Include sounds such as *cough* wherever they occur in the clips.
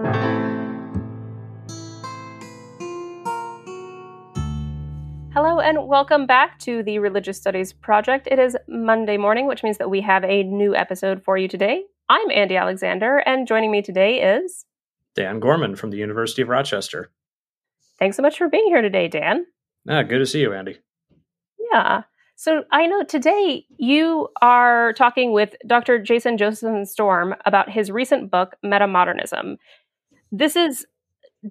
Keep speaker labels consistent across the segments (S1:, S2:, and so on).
S1: Hello and welcome back to the Religious Studies Project. It is Monday morning, which means that we have a new episode for you today. I'm Andy Alexander, and joining me today is
S2: Dan Gorman from the University of Rochester.
S1: Thanks so much for being here today, Dan.
S2: Ah, good to see you, Andy.
S1: Yeah. So I know today you are talking with Dr. Jason Josephson Storm about his recent book, Metamodernism. This is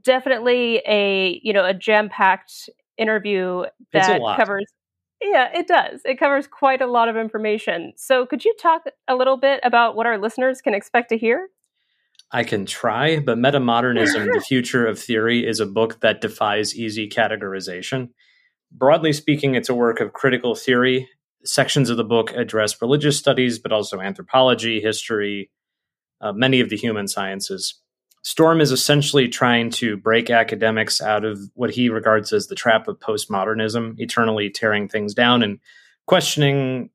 S1: definitely a you know a jam-packed interview that covers yeah, it does. It covers quite a lot of information. So, could you talk a little bit about what our listeners can expect to hear?
S2: I can try, but Metamodernism, The *laughs* Future of Theory, is a book that defies easy categorization. Broadly speaking, it's a work of critical theory. Sections of the book address religious studies, but also anthropology, history, uh, many of the human sciences. Storm is essentially trying to break academics out of what he regards as the trap of postmodernism, eternally tearing things down and questioning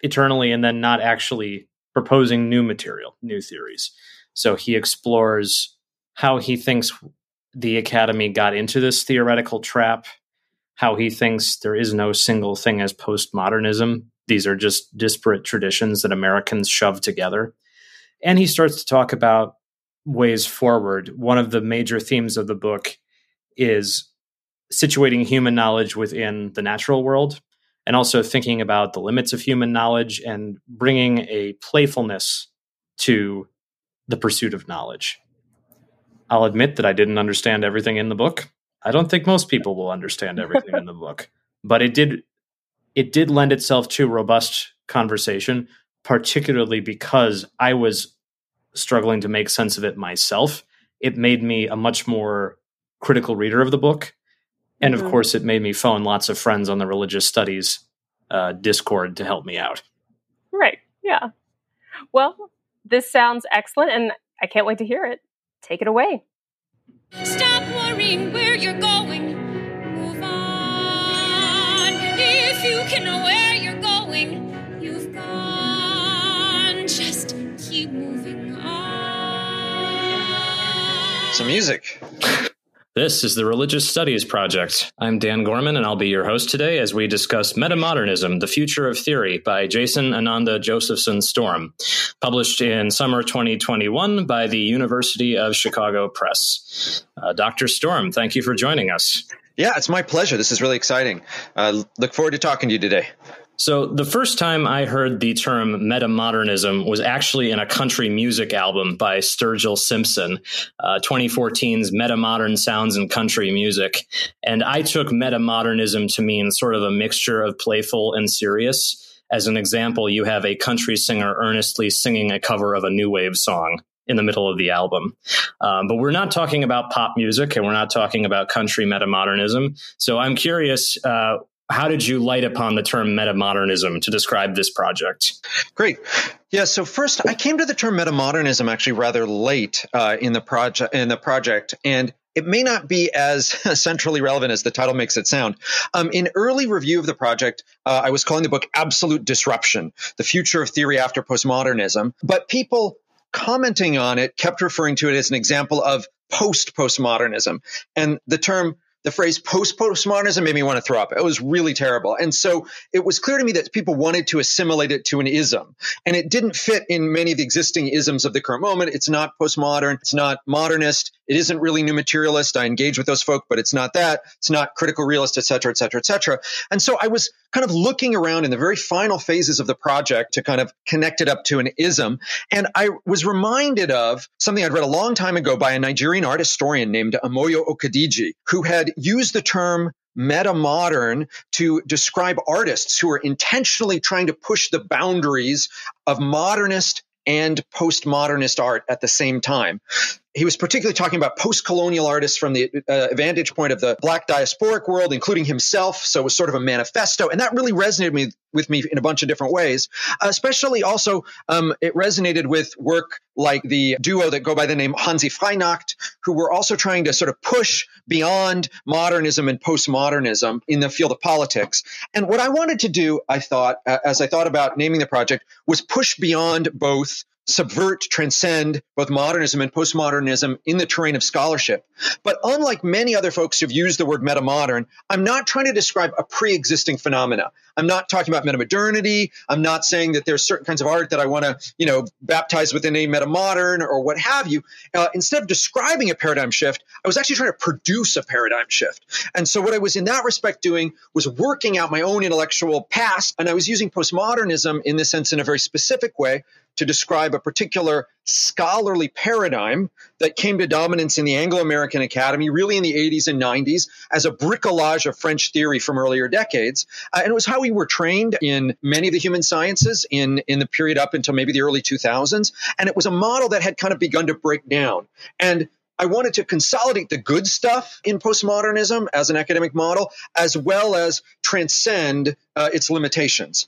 S2: eternally, and then not actually proposing new material, new theories. So he explores how he thinks the academy got into this theoretical trap, how he thinks there is no single thing as postmodernism. These are just disparate traditions that Americans shove together. And he starts to talk about ways forward. One of the major themes of the book is situating human knowledge within the natural world and also thinking about the limits of human knowledge and bringing a playfulness to the pursuit of knowledge. I'll admit that I didn't understand everything in the book. I don't think most people will understand *laughs* everything in the book, but it did it did lend itself to robust conversation, particularly because I was struggling to make sense of it myself, it made me a much more critical reader of the book. And mm-hmm. of course, it made me phone lots of friends on the religious studies uh, Discord to help me out.
S1: Right. Yeah. Well, this sounds excellent, and I can't wait to hear it. Take it away. Stop worrying where you're going. Move on. If you can know where you're going, you've gone. Just keep moving
S3: some music.
S2: This is the Religious Studies Project. I'm Dan Gorman, and I'll be your host today as we discuss Metamodernism, The Future of Theory by Jason Ananda Josephson Storm, published in summer 2021 by the University of Chicago Press. Uh, Dr. Storm, thank you for joining us.
S3: Yeah, it's my pleasure. This is really exciting. Uh, look forward to talking to you today.
S2: So the first time I heard the term metamodernism was actually in a country music album by Sturgill Simpson, uh, 2014's Metamodern Sounds in Country Music. And I took metamodernism to mean sort of a mixture of playful and serious. As an example, you have a country singer earnestly singing a cover of a new wave song in the middle of the album. Um, but we're not talking about pop music and we're not talking about country metamodernism. So I'm curious, uh, how did you light upon the term metamodernism to describe this project?
S3: Great. Yeah. So first, I came to the term metamodernism actually rather late uh, in the project. In the project, and it may not be as *laughs* centrally relevant as the title makes it sound. Um, in early review of the project, uh, I was calling the book "Absolute Disruption: The Future of Theory After Postmodernism," but people commenting on it kept referring to it as an example of post postmodernism, and the term the phrase post postmodernism made me want to throw up. It was really terrible. And so it was clear to me that people wanted to assimilate it to an ism. And it didn't fit in many of the existing isms of the current moment. It's not postmodern. It's not modernist. It isn't really new materialist. I engage with those folk, but it's not that. It's not critical realist, et cetera, et cetera, et cetera. And so I was kind of looking around in the very final phases of the project to kind of connect it up to an ism. And I was reminded of something I'd read a long time ago by a Nigerian art historian named Amoyo Okediji, who had used the term meta modern to describe artists who are intentionally trying to push the boundaries of modernist and postmodernist art at the same time he was particularly talking about post-colonial artists from the uh, vantage point of the black diasporic world including himself. So it was sort of a manifesto. And that really resonated me, with me in a bunch of different ways. Especially also um, it resonated with work like the duo that go by the name Hanzi Freinacht who were also trying to sort of push beyond modernism and postmodernism in the field of politics. And what i wanted to do i thought uh, as i thought about naming the project was push beyond both subvert, transcend both modernism and postmodernism in the terrain of scholarship. But unlike many other folks who've used the word metamodern, I'm not trying to describe a pre-existing phenomena. I'm not talking about metamodernity. I'm not saying that there's certain kinds of art that I want to, you know, baptize within a metamodern or what have you. Uh, instead of describing a paradigm shift, I was actually trying to produce a paradigm shift. And so what I was in that respect doing was working out my own intellectual past, and I was using postmodernism in this sense in a very specific way to describe a particular scholarly paradigm that came to dominance in the Anglo American Academy, really in the 80s and 90s, as a bricolage of French theory from earlier decades. Uh, and it was how we were trained in many of the human sciences in, in the period up until maybe the early 2000s. And it was a model that had kind of begun to break down. And I wanted to consolidate the good stuff in postmodernism as an academic model, as well as transcend uh, its limitations.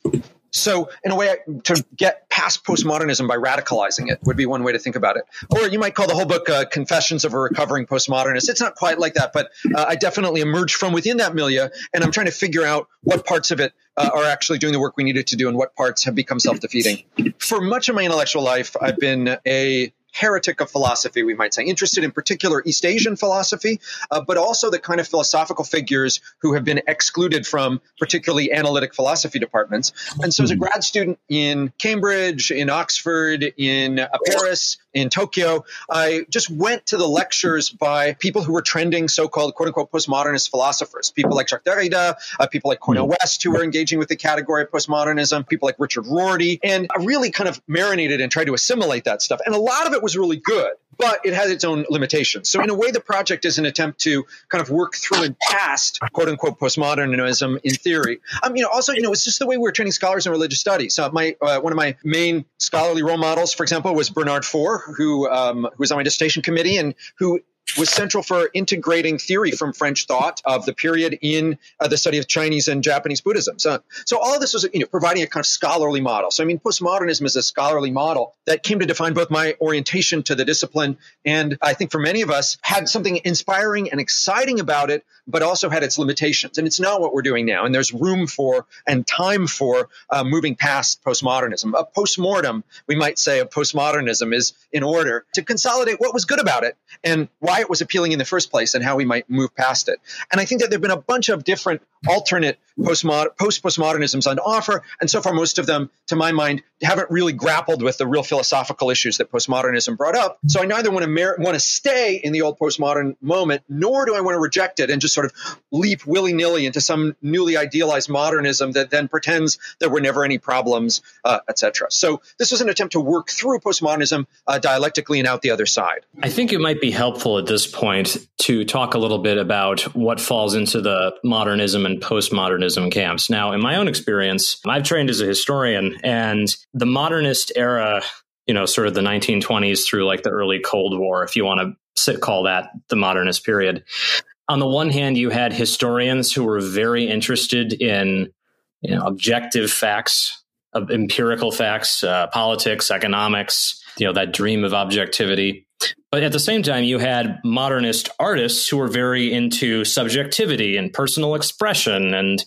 S3: So, in a way, to get past postmodernism by radicalizing it would be one way to think about it. Or you might call the whole book uh, Confessions of a Recovering Postmodernist. It's not quite like that, but uh, I definitely emerged from within that milieu, and I'm trying to figure out what parts of it uh, are actually doing the work we needed to do and what parts have become self defeating. For much of my intellectual life, I've been a heretic of philosophy, we might say, interested in particular East Asian philosophy, uh, but also the kind of philosophical figures who have been excluded from particularly analytic philosophy departments. And so, as a hmm. grad student in Cambridge, in Oxford, in uh, Paris, in Tokyo, I just went to the lectures by people who were trending so-called quote unquote postmodernist philosophers, people like Jacques Derrida, uh, people like Cornel hmm. West, who were engaging with the category of postmodernism, people like Richard Rorty, and I really kind of marinated and tried to assimilate that stuff. And a lot of it was really good but it has its own limitations. So in a way, the project is an attempt to kind of work through and past quote unquote postmodernism in theory. Um, you know, also, you know, it's just the way we're training scholars in religious studies. So my uh, one of my main scholarly role models, for example, was Bernard Faure, who um, who was on my dissertation committee and who was central for integrating theory from French thought of the period in uh, the study of Chinese and Japanese Buddhism. So, so all of this was, you know, providing a kind of scholarly model. So, I mean, postmodernism is a scholarly model that came to define both my orientation to the discipline and I think for many of us had something inspiring and exciting about it, but also had its limitations. And it's not what we're doing now. And there's room for and time for uh, moving past postmodernism. A postmortem, we might say, of postmodernism is in order to consolidate what was good about it and why it was appealing in the first place and how we might move past it. And I think that there have been a bunch of different alternate post postmodernisms on offer. And so far, most of them, to my mind, haven't really grappled with the real philosophical issues that postmodernism brought up. So I neither want to mer- want to stay in the old postmodern moment, nor do I want to reject it and just sort of leap willy nilly into some newly idealized modernism that then pretends there were never any problems, uh, etc. So this was an attempt to work through postmodernism uh, dialectically and out the other side.
S2: I think it might be helpful at this point to talk a little bit about what falls into the modernism and postmodernism camps. Now, in my own experience, I've trained as a historian, and the modernist era, you know, sort of the 1920s through like the early Cold War, if you want to sit, call that the modernist period. On the one hand, you had historians who were very interested in, you know, objective facts, empirical facts, uh, politics, economics, you know, that dream of objectivity. But at the same time, you had modernist artists who were very into subjectivity and personal expression and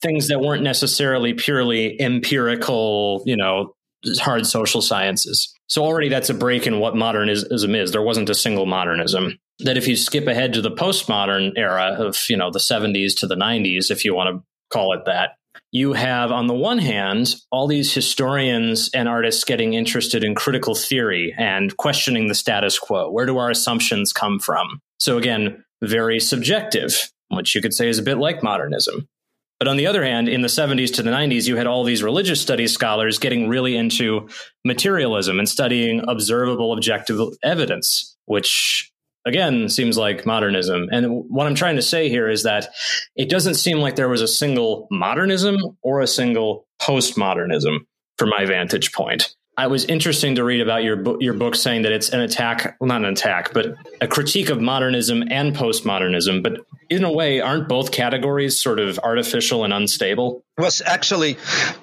S2: things that weren't necessarily purely empirical, you know, hard social sciences. So already that's a break in what modernism is. There wasn't a single modernism. That if you skip ahead to the postmodern era of, you know, the 70s to the 90s, if you want to call it that, you have, on the one hand, all these historians and artists getting interested in critical theory and questioning the status quo. Where do our assumptions come from? So, again, very subjective, which you could say is a bit like modernism. But on the other hand, in the 70s to the 90s, you had all these religious studies scholars getting really into materialism and studying observable objective evidence, which again seems like modernism. And what I'm trying to say here is that it doesn't seem like there was a single modernism or a single postmodernism from my vantage point. I was interesting to read about your book, your book saying that it's an attack, well, not an attack, but a critique of modernism and postmodernism. But in a way, aren't both categories sort of artificial and unstable?
S3: Well, actually,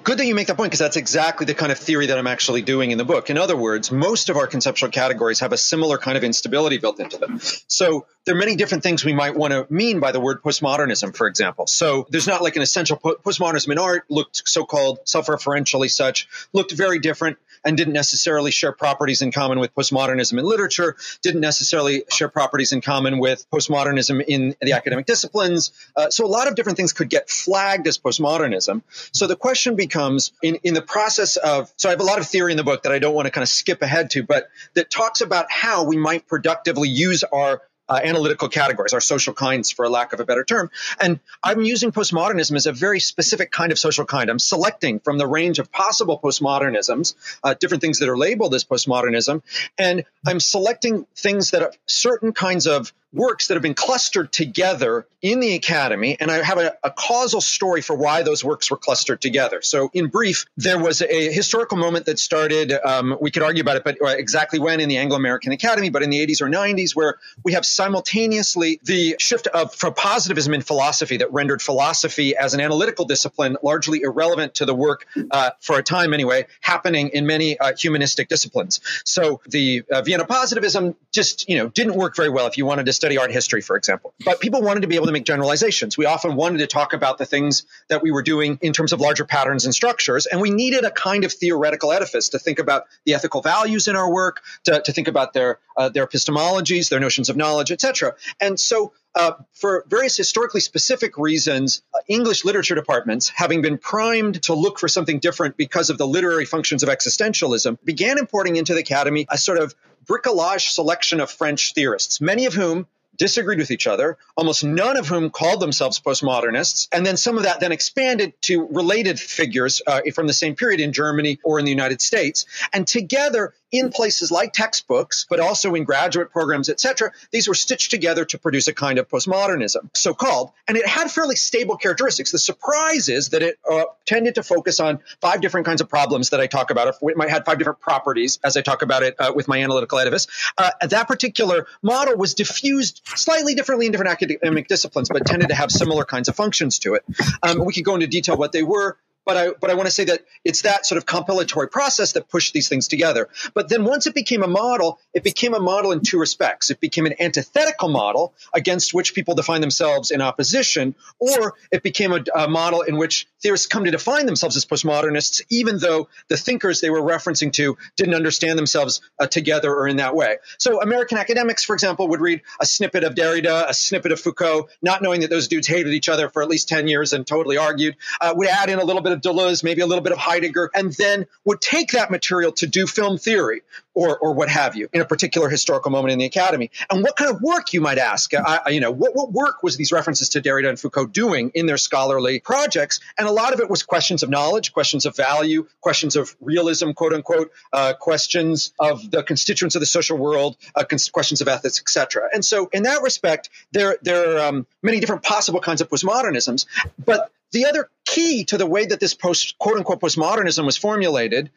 S3: good that you make that point because that's exactly the kind of theory that I'm actually doing in the book. In other words, most of our conceptual categories have a similar kind of instability built into them. So there are many different things we might want to mean by the word postmodernism, for example. So there's not like an essential postmodernism in art looked so-called self-referentially such, looked very different and didn't necessarily share properties in common with postmodernism in literature, didn't necessarily share properties in common with postmodernism in the academic disciplines. Uh, so a lot of different things could get flagged as postmodernism. So the question becomes in, in the process of, so I have a lot of theory in the book that I don't want to kind of skip ahead to, but that talks about how we might productively use our uh, analytical categories, our social kinds, for a lack of a better term. And I'm using postmodernism as a very specific kind of social kind. I'm selecting from the range of possible postmodernisms, uh, different things that are labeled as postmodernism, and I'm selecting things that are certain kinds of works that have been clustered together in the academy, and I have a, a, causal story for why those works were clustered together. So, in brief, there was a historical moment that started, um, we could argue about it, but uh, exactly when in the Anglo American Academy, but in the 80s or 90s, where we have simultaneously the shift of from positivism in philosophy that rendered philosophy as an analytical discipline largely irrelevant to the work, uh, for a time anyway, happening in many uh, humanistic disciplines. So, the uh, Vienna positivism just, you know, didn't work very well if you wanted to study art history, for example. But people wanted to be able to make generalizations. We often wanted to talk about the things that we were doing in terms of larger patterns and structures. And we needed a kind of theoretical edifice to think about the ethical values in our work, to, to think about their, uh, their epistemologies, their notions of knowledge, etc. And so uh, for various historically specific reasons, uh, English literature departments, having been primed to look for something different because of the literary functions of existentialism, began importing into the academy a sort of bricolage selection of French theorists, many of whom disagreed with each other, almost none of whom called themselves postmodernists. And then some of that then expanded to related figures uh, from the same period in Germany or in the United States. And together, in places like textbooks, but also in graduate programs, etc. These were stitched together to produce a kind of postmodernism, so called, and it had fairly stable characteristics. The surprise is that it uh, tended to focus on five different kinds of problems that I talk about. It might have five different properties as I talk about it uh, with my analytical edifice. Uh, that particular model was diffused slightly differently in different academic disciplines, but tended to have similar kinds of functions to it. Um, we could go into detail what they were. But I, but I want to say that it's that sort of compilatory process that pushed these things together. But then once it became a model, it became a model in two respects. It became an antithetical model against which people define themselves in opposition, or it became a, a model in which theorists come to define themselves as postmodernists, even though the thinkers they were referencing to didn't understand themselves uh, together or in that way. So American academics, for example, would read a snippet of Derrida, a snippet of Foucault, not knowing that those dudes hated each other for at least 10 years and totally argued, uh, would add in a little bit bit of Deleuze, maybe a little bit of Heidegger, and then would take that material to do film theory or, or what have you in a particular historical moment in the academy. And what kind of work, you might ask? I, you know, what, what work was these references to Derrida and Foucault doing in their scholarly projects? And a lot of it was questions of knowledge, questions of value, questions of realism, quote unquote, uh, questions of the constituents of the social world, uh, questions of ethics, etc. And so, in that respect, there there are um, many different possible kinds of postmodernisms, but the other key to the way that this post quote unquote postmodernism was formulated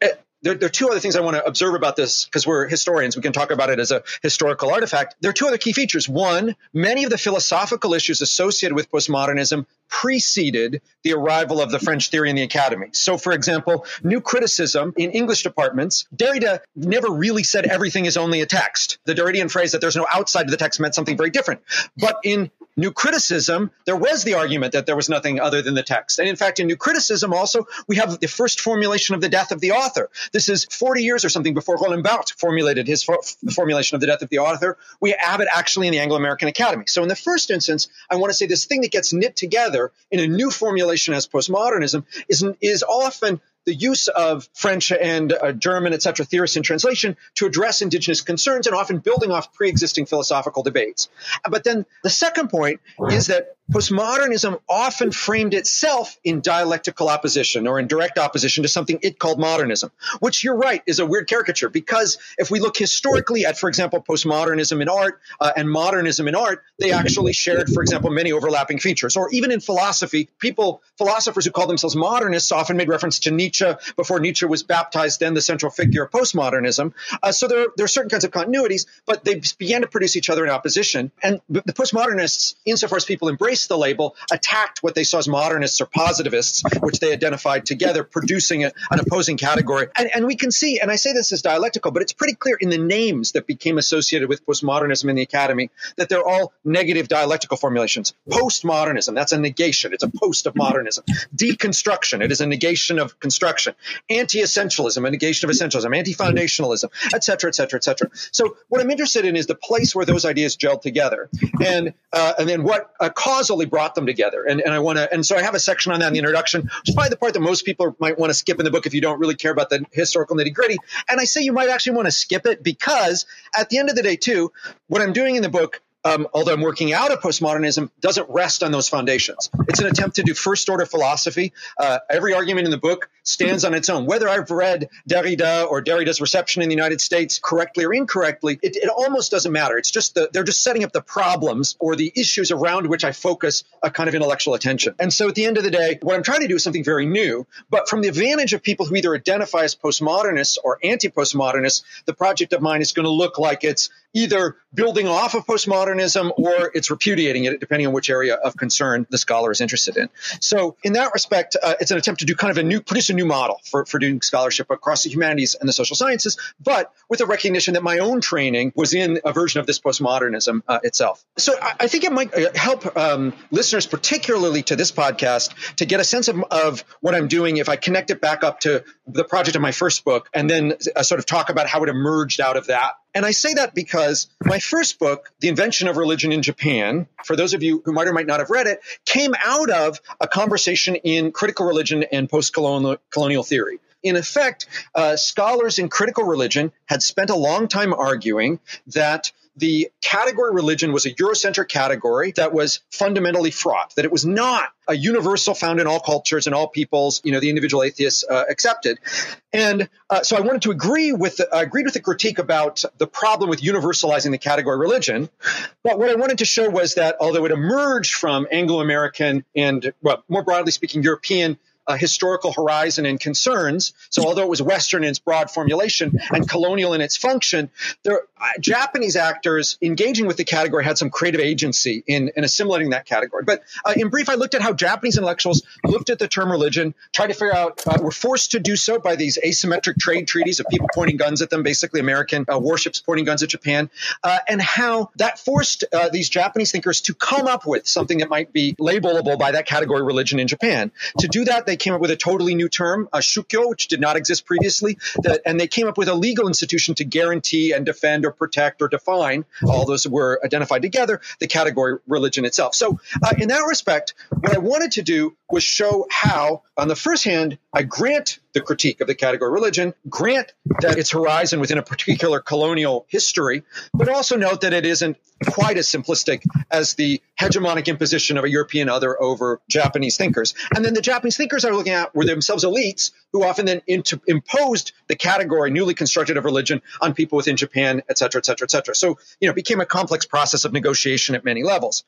S3: eh, there, there, are two other things I want to observe about this because we're historians. We can talk about it as a historical artifact. There are two other key features. One, many of the philosophical issues associated with postmodernism preceded the arrival of the French theory in the academy. So, for example, new criticism in English departments, Derrida never really said everything is only a text. The Derridian phrase that there's no outside of the text meant something very different. But in New criticism, there was the argument that there was nothing other than the text. And in fact, in new criticism also, we have the first formulation of the death of the author. This is 40 years or something before Roland Barthes formulated his for- formulation of the death of the author. We have it actually in the Anglo-American Academy. So in the first instance, I want to say this thing that gets knit together in a new formulation as postmodernism is, is often the use of French and uh, German, et cetera, theorists in translation to address indigenous concerns and often building off pre-existing philosophical debates. But then the second point is that Postmodernism often framed itself in dialectical opposition or in direct opposition to something it called modernism, which you're right is a weird caricature because if we look historically at, for example, postmodernism in art uh, and modernism in art, they actually shared, for example, many overlapping features. Or even in philosophy, people, philosophers who call themselves modernists often made reference to Nietzsche before Nietzsche was baptized, then the central figure of postmodernism. Uh, so there, there are certain kinds of continuities, but they began to produce each other in opposition. And the postmodernists, insofar as people embrace the label, attacked what they saw as modernists or positivists, which they identified together, producing a, an opposing category. And, and we can see, and I say this as dialectical, but it's pretty clear in the names that became associated with postmodernism in the academy that they're all negative dialectical formulations. Postmodernism, that's a negation. It's a post of modernism. Deconstruction, it is a negation of construction. Anti-essentialism, a negation of essentialism. Anti-foundationalism, et cetera, et cetera, et cetera. So what I'm interested in is the place where those ideas gel together. And, uh, and then what uh, causally brought them together. And, and I want to, and so I have a section on that in the introduction, is probably the part that most people might want to skip in the book if you don't really care about the historical nitty gritty. And I say you might actually want to skip it because at the end of the day, too, what I'm doing in the book um, although I'm working out of postmodernism, doesn't rest on those foundations. It's an attempt to do first order philosophy. Uh, every argument in the book stands on its own. Whether I've read Derrida or Derrida's reception in the United States correctly or incorrectly, it, it almost doesn't matter. It's just the, they're just setting up the problems or the issues around which I focus a kind of intellectual attention. And so at the end of the day, what I'm trying to do is something very new, but from the advantage of people who either identify as postmodernists or anti-postmodernists, the project of mine is going to look like it's either building off of postmodernism or it's repudiating it, depending on which area of concern the scholar is interested in. So, in that respect, uh, it's an attempt to do kind of a new, produce a new model for, for doing scholarship across the humanities and the social sciences, but with a recognition that my own training was in a version of this postmodernism uh, itself. So, I, I, think it might uh, help um, listeners, particularly to this podcast, to get a sense of, of what I'm doing if I connect it back up to the project of my first book and then uh, sort of talk about how it emerged out of that and I say that because my first book, The Invention of Religion in Japan, for those of you who might or might not have read it, came out of a conversation in critical religion and post colonial theory. In effect, uh, scholars in critical religion had spent a long time arguing that the category religion was a Eurocentric category that was fundamentally fraught, that it was not a universal found in all cultures and all peoples, you know, the individual atheists uh, accepted. And uh, so I wanted to agree with, the, I agreed with the critique about the problem with universalizing the category religion. But what I wanted to show was that although it emerged from Anglo American and, well, more broadly speaking, European uh, historical horizon and concerns. So, although it was Western in its broad formulation and colonial in its function, there, uh, Japanese actors engaging with the category had some creative agency in, in assimilating that category. But uh, in brief, I looked at how Japanese intellectuals looked at the term religion, tried to figure out, uh, were forced to do so by these asymmetric trade treaties of people pointing guns at them, basically American uh, warships pointing guns at Japan, uh, and how that forced these Japanese thinkers to come up with something that might be labelable by that category religion in Japan. To do that, they they came up with a totally new term, a shukyo, which did not exist previously. That, and they came up with a legal institution to guarantee and defend or protect or define, all those were identified together, the category religion itself. So, uh, in that respect, what I wanted to do was show how, on the first hand, I grant the critique of the category religion, grant that its horizon within a particular colonial history, but also note that it isn't quite as simplistic as the hegemonic imposition of a European other over Japanese thinkers. And then the Japanese thinkers I was looking at were themselves elites who often then into, imposed the category newly constructed of religion on people within Japan, et cetera, et cetera, et cetera. So, you know, it became a complex process of negotiation at many levels.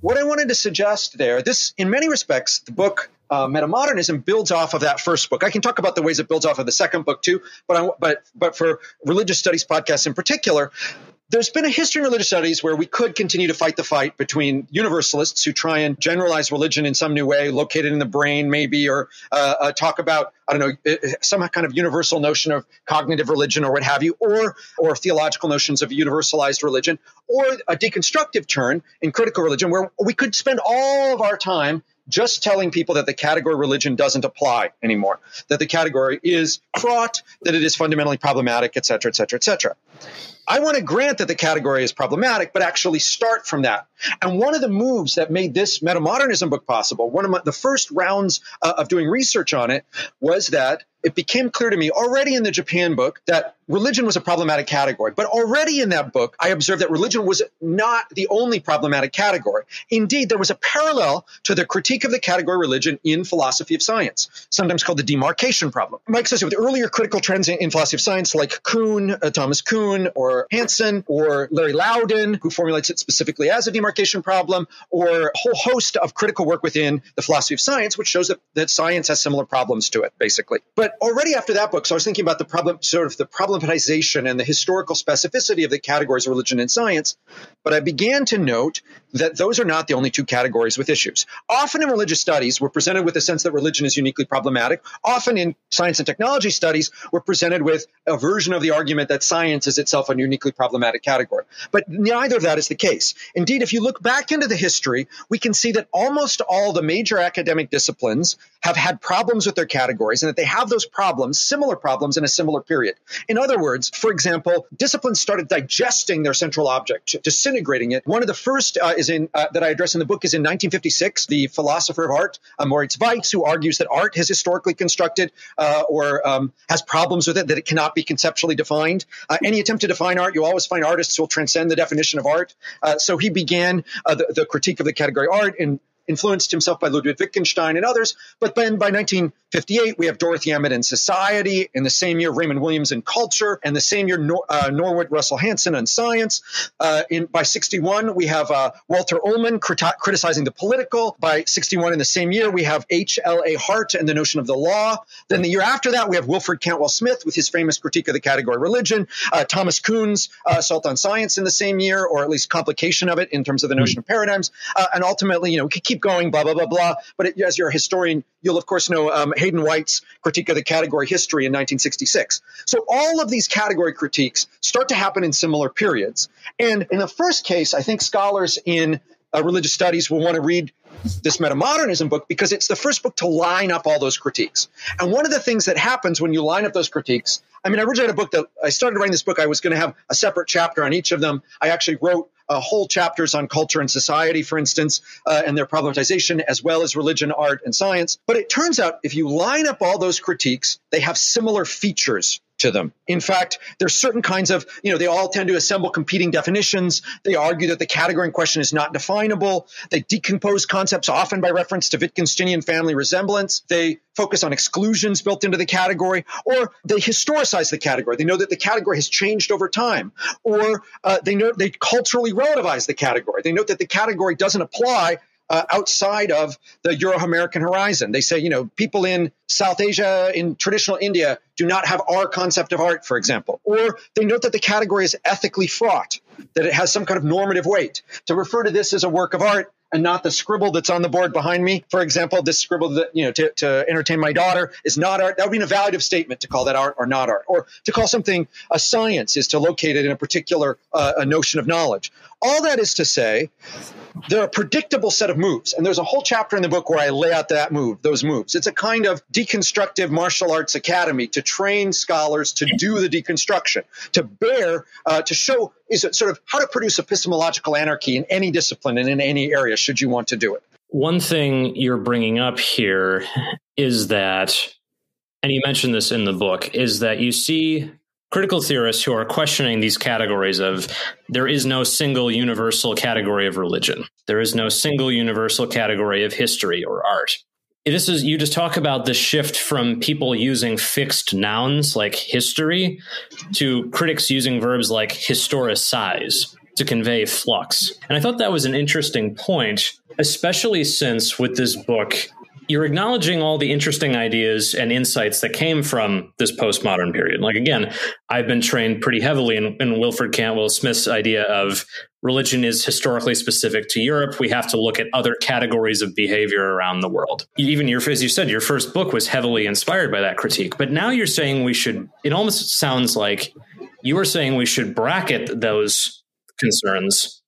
S3: What I wanted to suggest there, this, in many respects, book uh, metamodernism builds off of that first book. I can talk about the ways it builds off of the second book too, but I, but but for religious studies podcasts in particular, there's been a history in religious studies where we could continue to fight the fight between universalists who try and generalize religion in some new way, located in the brain maybe, or uh, uh, talk about I don't know uh, uh, some kind of universal notion of cognitive religion or what have you, or or theological notions of universalized religion, or a deconstructive turn in critical religion where we could spend all of our time just telling people that the category religion doesn't apply anymore, that the category is fraught, that it is fundamentally problematic, et cetera, et cetera, et cetera. I want to grant that the category is problematic, but actually start from that. And one of the moves that made this metamodernism book possible, one of my, the first rounds uh, of doing research on it, was that it became clear to me already in the Japan book that religion was a problematic category. But already in that book, I observed that religion was not the only problematic category. Indeed, there was a parallel to the critique of the category religion in philosophy of science, sometimes called the demarcation problem. Mike says with earlier critical trends in, philosophy of science, like Kuhn, uh, Thomas Kuhn, or Hanson, or Larry Laudan, who formulates it specifically as a demarcation problem, or a whole host of critical work within the philosophy of science, which shows that, that science has similar problems to it, basically. But already after that book, so I was thinking about the problem, sort of the problematization and the historical specificity of the categories of religion and science. But I began to note that those are not the only two categories with issues. Often in religious studies, we're presented with a sense that religion is uniquely problematic. Often in science and technology studies, we're presented with a version of the argument that science is itself a uniquely problematic category. But neither of that is the case. Indeed, if you look back into the history, we can see that almost all the major academic disciplines have had problems with their categories and that they have those problems, similar problems in a similar period. In other words, for example, disciplines started digesting their central object, disintegrating it. One of the first uh, is in uh, that I address in the book is in 1956. The philosopher of art, uh, Morris Weitz, who argues that art is historically constructed uh, or um, has problems with it, that it cannot be conceptually defined. Uh, any attempt to define art, you always find artists will transcend the definition of art. Uh, so he began uh, the, the critique of the category art in influenced himself by Ludwig Wittgenstein and others. But then by 1958, we have Dorothy Emmett in Society. In the same year, Raymond Williams in Culture. And the same year, Nor- uh, Norwood Russell Hanson in Science. Uh, in, by 61, we have uh, Walter Ullmann crit- criticizing the political. By 61, in the same year, we have H.L.A. Hart and the notion of the law. Then the year after that, we have Wilfred Cantwell Smith with his famous critique of the category religion. Uh, Thomas Kuhn's uh, Assault on Science in the same year, or at least complication of it in terms of the notion mm-hmm. of paradigms. Uh, and ultimately, you know, we keep keep going, blah, blah, blah, blah. But it, as you're a historian, you'll of course know um, Hayden White's critique of the category history in 1966. So all of these category critiques start to happen in similar periods. And in the first case, I think scholars in uh, religious studies will want to read this metamodernism book because it's the first book to line up all those critiques. And one of the things that happens when you line up those critiques, I mean, I originally had a book that I started writing this book. I was going to have a separate chapter on each of them. I actually wrote uh, whole chapters on culture and society, for instance, uh, and their problematization, as well as religion, art, and science. But it turns out if you line up all those critiques, they have similar features to them. In fact, there's certain kinds of, you know, they all tend to assemble competing definitions. They argue that the category in question is not definable. They decompose concepts often by reference to Wittgensteinian family resemblance. They focus on exclusions built into the category, or they historicize the category. They know that the category has changed over time, or uh, they know they culturally relativize the category. They note that the category doesn't apply uh, outside of the Euro American horizon. They say, you know, people in South Asia, in traditional India, do not have our concept of art, for example. Or they note that the category is ethically fraught, that it has some kind of normative weight. To refer to this as a work of art and not the scribble that's on the board behind me, for example, this scribble that, you know, to, to entertain my daughter is not art. That would be an evaluative statement to call that art or not art. Or to call something a science is to locate it in a particular uh, a notion of knowledge. All that is to say, they're a predictable set of moves. And there's a whole chapter in the book where I lay out that move, those moves. It's a kind of deconstructive martial arts academy to train scholars to do the deconstruction, to bear, uh, to show is it sort of how to produce epistemological anarchy in any discipline and in any area should you want to do it.
S2: One thing you're bringing up here is that, and you mentioned this in the book, is that you see critical theorists who are questioning these categories of there is no single universal category of religion. There is no single universal category of history or art. This is you just talk about the shift from people using fixed nouns like history to critics using verbs like historicize to convey flux. And I thought that was an interesting point, especially since with this book, you're acknowledging all the interesting ideas and insights that came from this postmodern period. Like, again, I've been trained pretty heavily in, in Wilfred Cantwell Smith's idea of religion is historically specific to Europe. We have to look at other categories of behavior around the world. Even your, as you said, your first book was heavily inspired by that critique. But now you're saying we should, it almost sounds like you are saying we should bracket those concerns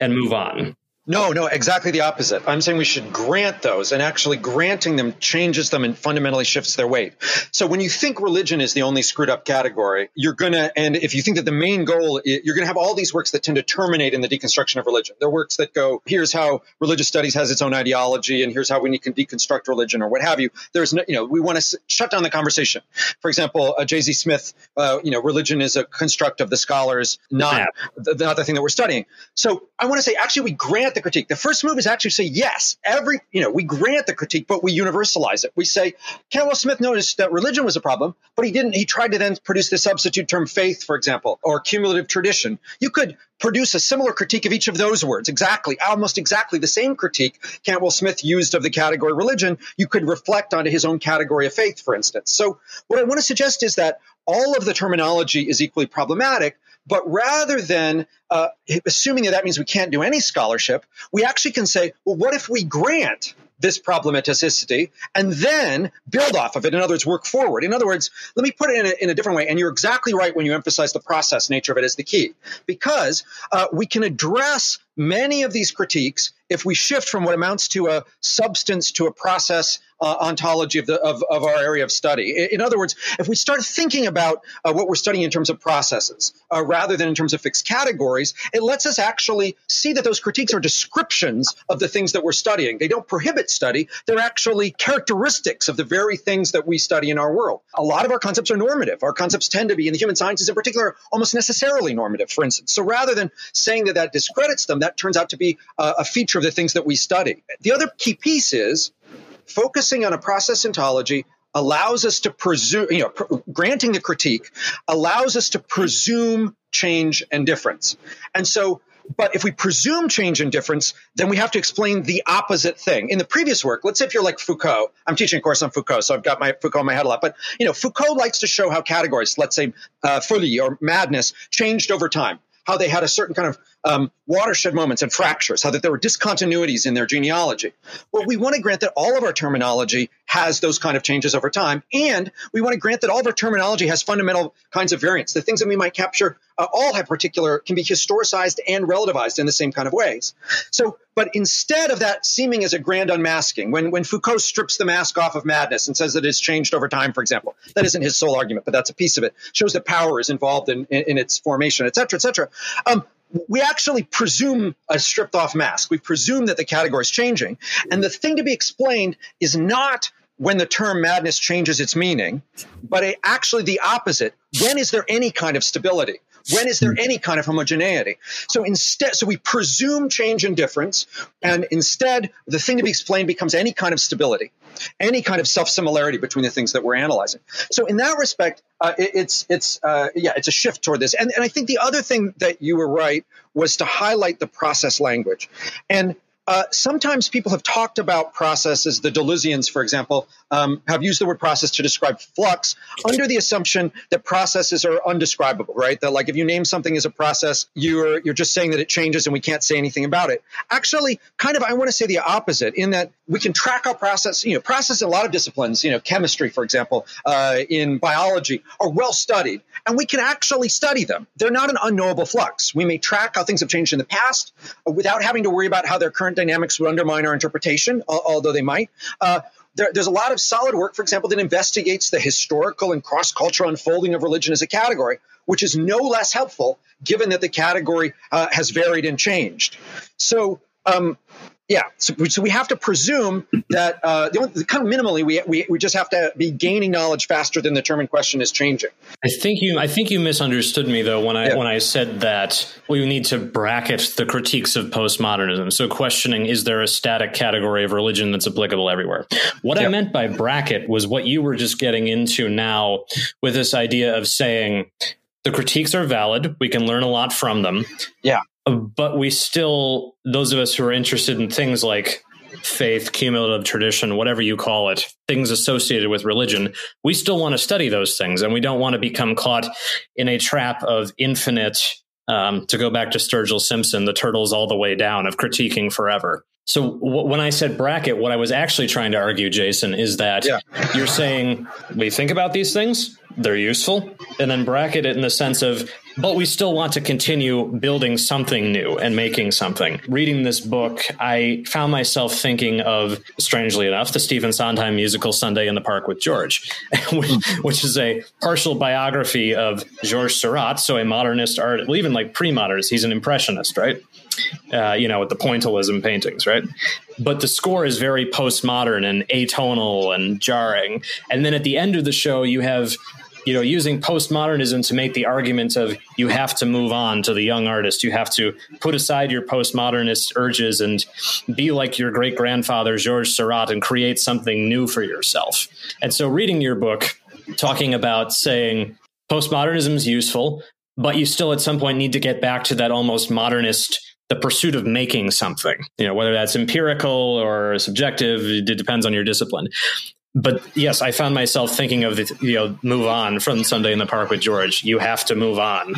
S2: and move on.
S3: No, no, exactly the opposite. I'm saying we should grant those, and actually granting them changes them and fundamentally shifts their weight. So when you think religion is the only screwed up category, you're gonna, and if you think that the main goal, you're gonna have all these works that tend to terminate in the deconstruction of religion. There are works that go, here's how religious studies has its own ideology, and here's how we can deconstruct religion, or what have you. There's no, you know, we want to shut down the conversation. For example, uh, J.Z. Smith, uh, you know, religion is a construct of the scholars, not the, not the thing that we're studying. So I want to say, actually, we grant the critique. The first move is actually say, yes, every, you know, we grant the critique, but we universalize it. We say, Cantwell Smith noticed that religion was a problem, but he didn't, he tried to then produce the substitute term faith, for example, or cumulative tradition. You could produce a similar critique of each of those words. Exactly, almost exactly the same critique Cantwell Smith used of the category religion. You could reflect onto his own category of faith, for instance. So what I want to suggest is that all of the terminology is equally problematic, but rather than uh, assuming that that means we can't do any scholarship, we actually can say, well, what if we grant this problematicity and then build off of it. In other words, work forward. In other words, let me put it in a, in a different way. And you're exactly right when you emphasize the process nature of it as the key, because uh, we can address many of these critiques if we shift from what amounts to a substance to a process uh, ontology of, the, of, of, our area of study. In, other words, if we start thinking about uh, what we're studying in terms of processes uh, rather than in terms of fixed categories, it lets us actually see that those critiques are descriptions of the things that we're studying. They don't prohibit study, they're actually characteristics of the very things that we study in our world. A lot of our concepts are normative. Our concepts tend to be, in the human sciences in particular, almost necessarily normative, for instance. So rather than saying that that discredits them, that turns out to be a, a feature the things that we study. The other key piece is focusing on a process ontology allows us to presume, you know, pr- granting the critique allows us to presume change and difference. And so, but if we presume change and difference, then we have to explain the opposite thing. In the previous work, let's say if you're like Foucault, I'm teaching a course on Foucault, so I've got my Foucault in my head a lot. But you know, Foucault likes to show how categories, let's say uh, folie or madness, changed over time how they had a certain kind of um, watershed moments and fractures, how that there were discontinuities in their genealogy. Well, we want to grant that all of our terminology has those kind of changes over time, and we want to grant that all of our terminology has fundamental kinds of variants. The things that we might capture uh, all have particular can be historicized and relativized in the same kind of ways. So, but instead of that seeming as a grand unmasking, when when Foucault strips the mask off of madness and says that it's changed over time, for example, that isn't his sole argument, but that's a piece of it. Shows that power is involved in in, in its formation, et cetera, et cetera. Um, we actually presume a stripped off mask. We presume that the category is changing. And the thing to be explained is not when the term madness changes its meaning, but actually the opposite. When is there any kind of stability? When is there any kind of homogeneity? So instead, so we presume change and difference, and instead the thing to be explained becomes any kind of stability, any kind of self similarity between the things that we're analyzing. So in that respect, uh, it, it's it's uh, yeah, it's a shift toward this. And, and I think the other thing that you were right was to highlight the process language, and uh, sometimes people have talked about processes. The Deleuzians, for example, um, have used the word process to describe flux under the assumption that processes are undescribable, right? That like if you name something as a process, you're you're just saying that it changes and we can't say anything about it. Actually, kind of, I want to say the opposite in that we can track our process. You know, process in a lot of disciplines, you know, chemistry, for example, uh, in biology, are well studied, and we can actually study them. They're not an unknowable flux. We may track how things have changed in the past without having to worry about how their current current dynamics would undermine our interpretation, although they might. Uh, there, there's a lot of solid work, for example, that investigates the historical and cross cultural unfolding of religion as a category, which is no less helpful given that the category uh, has varied and changed. So, um, yeah, so, so, we have to presume that uh, the only, kind of minimally we, we, we just have to be gaining knowledge faster than the term in question is changing.
S2: I think you I think you misunderstood me though when I yeah. when I said that we need to bracket the critiques of postmodernism. So questioning is there a static category of religion that's applicable everywhere? What yeah. I meant by bracket was what you were just getting into now with this idea of saying the critiques are valid. We can learn a lot from them.
S3: Yeah
S2: but we still those of us who are interested in things like faith cumulative tradition whatever you call it things associated with religion we still want to study those things and we don't want to become caught in a trap of infinite um, to go back to sturgill simpson the turtles all the way down of critiquing forever so w- when I said bracket, what I was actually trying to argue, Jason, is that yeah. you're saying we think about these things, they're useful, and then bracket it in the sense of, but we still want to continue building something new and making something. Reading this book, I found myself thinking of, strangely enough, the Stephen Sondheim musical Sunday in the Park with George, *laughs* which, which, is a partial biography of Georges Seurat, so a modernist art, well, even like pre modernist, he's an impressionist, right? Uh, you know, with the pointillism paintings, right? But the score is very postmodern and atonal and jarring. And then at the end of the show, you have you know, using postmodernism to make the argument of you have to move on to the young artist. You have to put aside your postmodernist urges and be like your great grandfather, Georges Seurat, and create something new for yourself. And so, reading your book, talking about saying postmodernism is useful, but you still at some point need to get back to that almost modernist the pursuit of making something you know whether that's empirical or subjective it depends on your discipline but yes, I found myself thinking of the, you know move on from Sunday in the Park with George. You have to move on.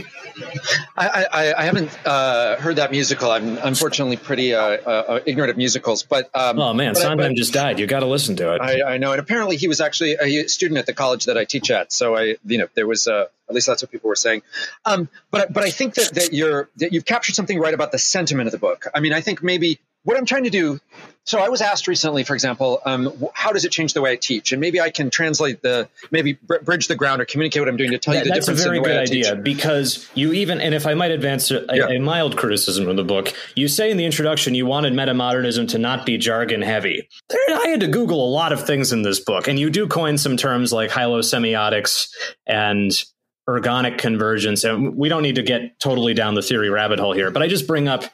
S3: I, I, I haven't uh, heard that musical. I'm unfortunately pretty uh, uh, ignorant of musicals. But um,
S2: oh man, Sondheim just died. You got to listen to it.
S3: I, I, know, and apparently he was actually a student at the college that I teach at. So I, you know, there was a at least that's what people were saying. Um, but but I think that that you're that you've captured something right about the sentiment of the book. I mean, I think maybe what I'm trying to do. So I was asked recently, for example, um, how does it change the way I teach? And maybe I can translate the maybe bridge the ground or communicate what I'm doing to tell you the difference.
S2: That's a very
S3: good
S2: idea because you even and if I might advance a, yeah. a, mild criticism of the book, you say in the introduction you wanted metamodernism to not be jargon heavy. I had to Google a lot of things in this book, and you do coin some terms like hylosemiotics and ergonic convergence and we don't need to get totally down the theory rabbit hole here but i just bring up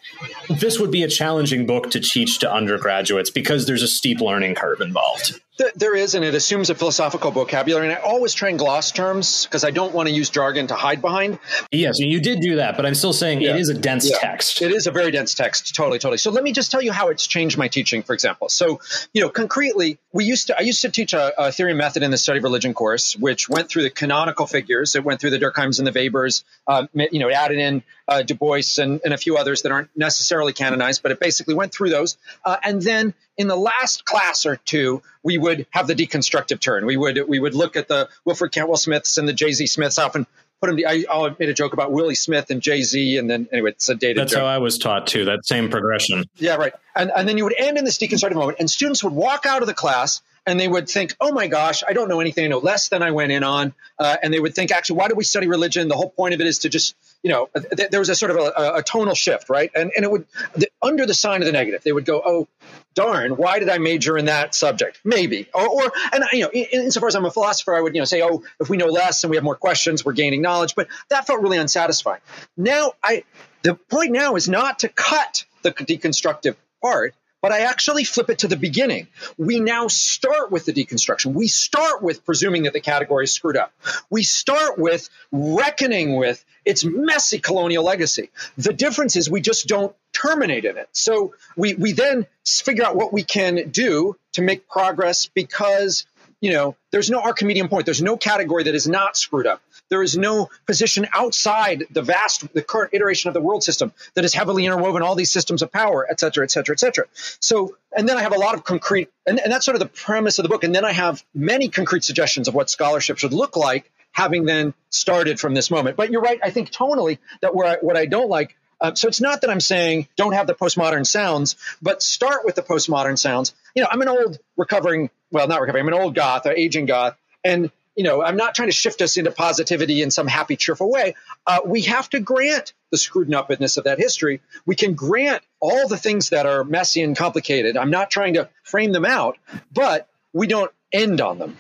S2: this would be a challenging book to teach to undergraduates because there's a steep learning curve involved
S3: there is, and it assumes a philosophical vocabulary. And I always try and gloss terms because I don't want to use jargon to hide behind.
S2: Yes, you did do that, but I'm still saying yeah. it is a dense yeah. text.
S3: It is a very dense text, totally, totally. So let me just tell you how it's changed my teaching, for example. So, you know, concretely, we used to I used to teach a, a theory method in the study of religion course, which went through the canonical figures. It went through the Durkheims and the Webers. Uh, you know, it added in uh, Du Bois and, and, a few others that aren't necessarily canonized, but it basically went through those. Uh, and then in the last class or two, we would have the deconstructive turn. We would we would look at the Wilfred Cantwell Smiths and the J. Z. Smiths often put them. I, I made a joke about Willie Smith and Jay Z, and then anyway, it's a dated.
S2: That's
S3: joke.
S2: how I was taught too. That same progression.
S3: Yeah, right. And and then you would end in this deconstructive moment, and students would walk out of the class and they would think, "Oh my gosh, I don't know anything. I know less than I went in on." Uh, and they would think, "Actually, why do we study religion? The whole point of it is to just, you know, th- there was a sort of a, a, tonal shift, right?" And and it would the, under the sign of the negative, they would go, "Oh, darn, why did I major in that subject? Maybe, or, or and you know, in, insofar as I'm a philosopher, I would you know say, "Oh, if we know less and we have more questions, we're gaining knowledge." But that felt really unsatisfying. Now, I the point now is not to cut the deconstructive part but I actually flip it to the beginning. We now start with the deconstruction. We start with presuming that the category is screwed up. We start with reckoning with its messy colonial legacy. The difference is we just don't terminate in it. So we, we then figure out what we can do to make progress because you know, there's no Archimedean point. There's no category that is not screwed up. There is no position outside the vast, the current iteration of the world system that is heavily interwoven all these systems of power, et cetera, et cetera, et cetera. So, and then I have a lot of concrete, and, and that's sort of the premise of the book. And then I have many concrete suggestions of what scholarship should look like, having then started from this moment. But you're right. I think tonally that where I, what I don't like uh, so it's not that I'm saying don't have the postmodern sounds, but start with the postmodern sounds. You know, I'm an old recovering, well, not recovering, I'm an old goth, an aging goth, and you know, I'm not trying to shift us into positivity in some happy, cheerful way. Uh, we have to grant the screwed upness of that history. We can grant all the things that are messy and complicated. I'm not trying to frame them out, but we don't end on them.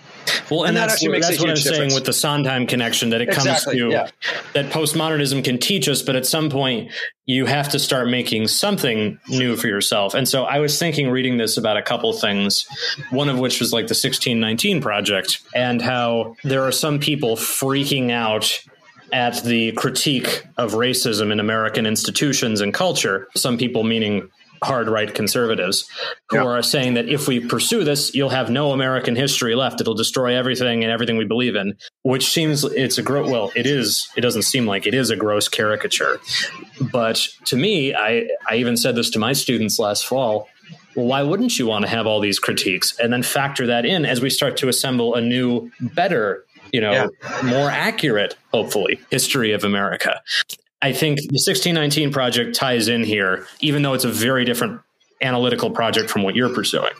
S2: Well, and, and that's, that that's what I'm difference. saying with the Sondheim connection that it exactly, comes to yeah. that postmodernism can teach us, but at some point you have to start making something new for yourself. And so I was thinking, reading this about a couple things, one of which was like the 1619 project and how there are some people freaking out at the critique of racism in American institutions and culture. Some people meaning hard right conservatives who yeah. are saying that if we pursue this, you'll have no American history left. It'll destroy everything and everything we believe in, which seems it's a gross, well, it is, it doesn't seem like it is a gross caricature. But to me, I, I even said this to my students last fall. Well, why wouldn't you want to have all these critiques and then factor that in as we start to assemble a new, better you know, yeah. more accurate, hopefully, history of America. I think the 1619 project ties in here, even though it's a very different analytical project from what you're pursuing.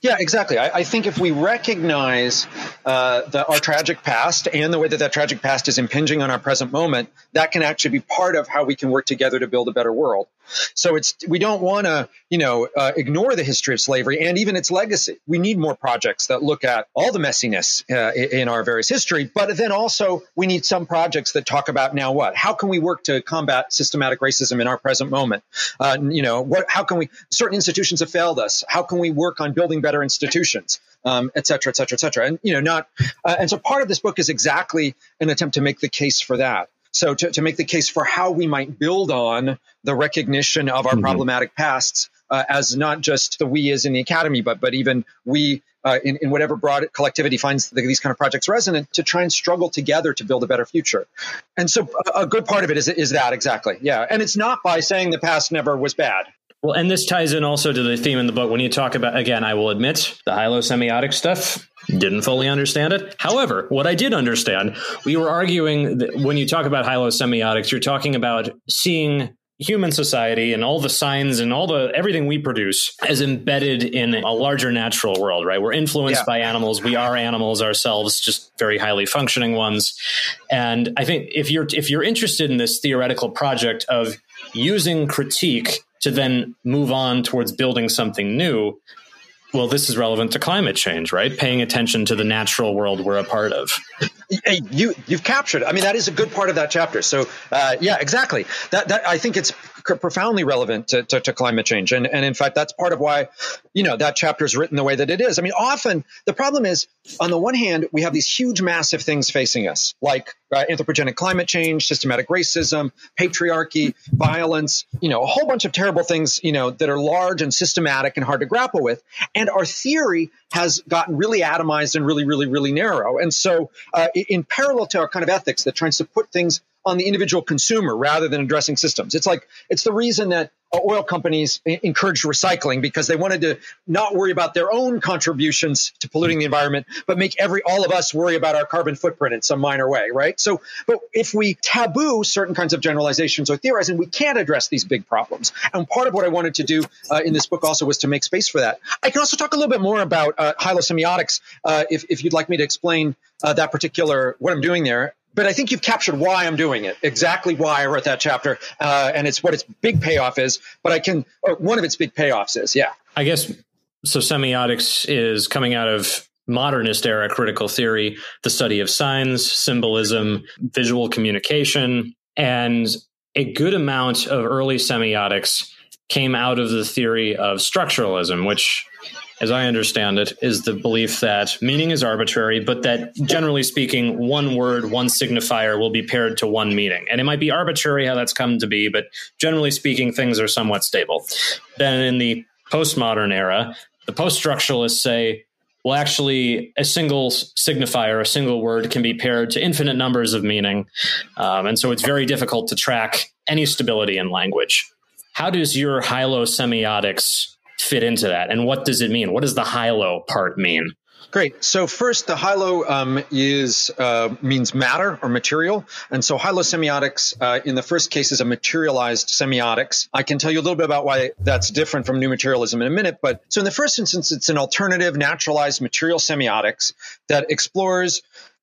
S3: Yeah, exactly. I, I think if we recognize uh, the, our tragic past and the way that that tragic past is impinging on our present moment, that can actually be part of how we can work together to build a better world. So it's we don't want to you know uh, ignore the history of slavery and even its legacy. We need more projects that look at all the messiness uh, in our various history, but then also we need some projects that talk about now what? How can we work to combat systematic racism in our present moment? Uh, you know, what? How can we? Certain institutions have failed us. How can we work on building better institutions? Um, et cetera, et cetera, et cetera. And you know, not. Uh, and so part of this book is exactly an attempt to make the case for that. So to, to make the case for how we might build on the recognition of our mm-hmm. problematic pasts uh, as not just the we as in the academy, but but even we uh, in, in whatever broad collectivity finds the, these kind of projects resonant to try and struggle together to build a better future. And so a, a good part of it is, is that exactly. Yeah. And it's not by saying the past never was bad.
S2: Well, and this ties in also to the theme in the book. When you talk about, again, I will admit the hylosemiotic stuff, didn't fully understand it. However, what I did understand, we were arguing that when you talk about hylosemiotics, you're talking about seeing human society and all the signs and all the everything we produce as embedded in a larger natural world right we're influenced yeah. by animals we are animals ourselves just very highly functioning ones and i think if you're if you're interested in this theoretical project of using critique to then move on towards building something new, well, this is relevant to climate change, right? Paying attention to the natural world we're a part of.
S3: You you've captured. I mean, that is a good part of that chapter. So, uh, yeah, exactly. That that I think it's profoundly relevant to, to, to, climate change, and and in fact, that's part of why, you know, that chapter is written the way that it is. I mean, often the problem is, on the one hand, we have these huge, massive things facing us, like uh, anthropogenic climate change, systematic racism, patriarchy, violence, you know, a whole bunch of terrible things, you know, that are large and systematic and hard to grapple with. And our theory has gotten really atomized and really, really, really narrow. And so, uh, in parallel to our kind of ethics that tries to put things on the individual consumer rather than addressing systems. It's like it's the reason that oil companies encouraged recycling because they wanted to not worry about their own contributions to polluting the environment, but make every all of us worry about our carbon footprint in some minor way, right? So, but if we taboo certain kinds of generalizations or theorizing, we can't address these big problems. And part of what I wanted to do uh, in this book also was to make space for that. I can also talk a little bit more about uh, hylosemiotics uh, if, if you'd like me to explain uh, that particular what I'm doing there but I think you've captured why I'm doing it, exactly why I wrote that chapter, uh, and it's what its big payoff is. But I can, one of its big payoffs is, yeah.
S2: I guess so. Semiotics is coming out of modernist era critical theory, the study of signs, symbolism, visual communication, and a good amount of early semiotics came out of the theory of structuralism, which as I understand it, is the belief that meaning is arbitrary, but that generally speaking, one word, one signifier will be paired to one meaning. And it might be arbitrary how that's come to be, but generally speaking, things are somewhat stable. Then in the postmodern era, the post structuralists say, well, actually, a single signifier, a single word can be paired to infinite numbers of meaning. Um, and so it's very difficult to track any stability in language. How does your hylosemiotics fit into that? And what does it mean? What does the hylo part mean?
S3: Great. So first, the hylo um, is uh, means matter or material, and so hylosemiotics uh, in the first case is a materialized semiotics. I can tell you a little bit about why that's different from new materialism in a minute. But so in the first instance, it's an alternative naturalized material semiotics that explores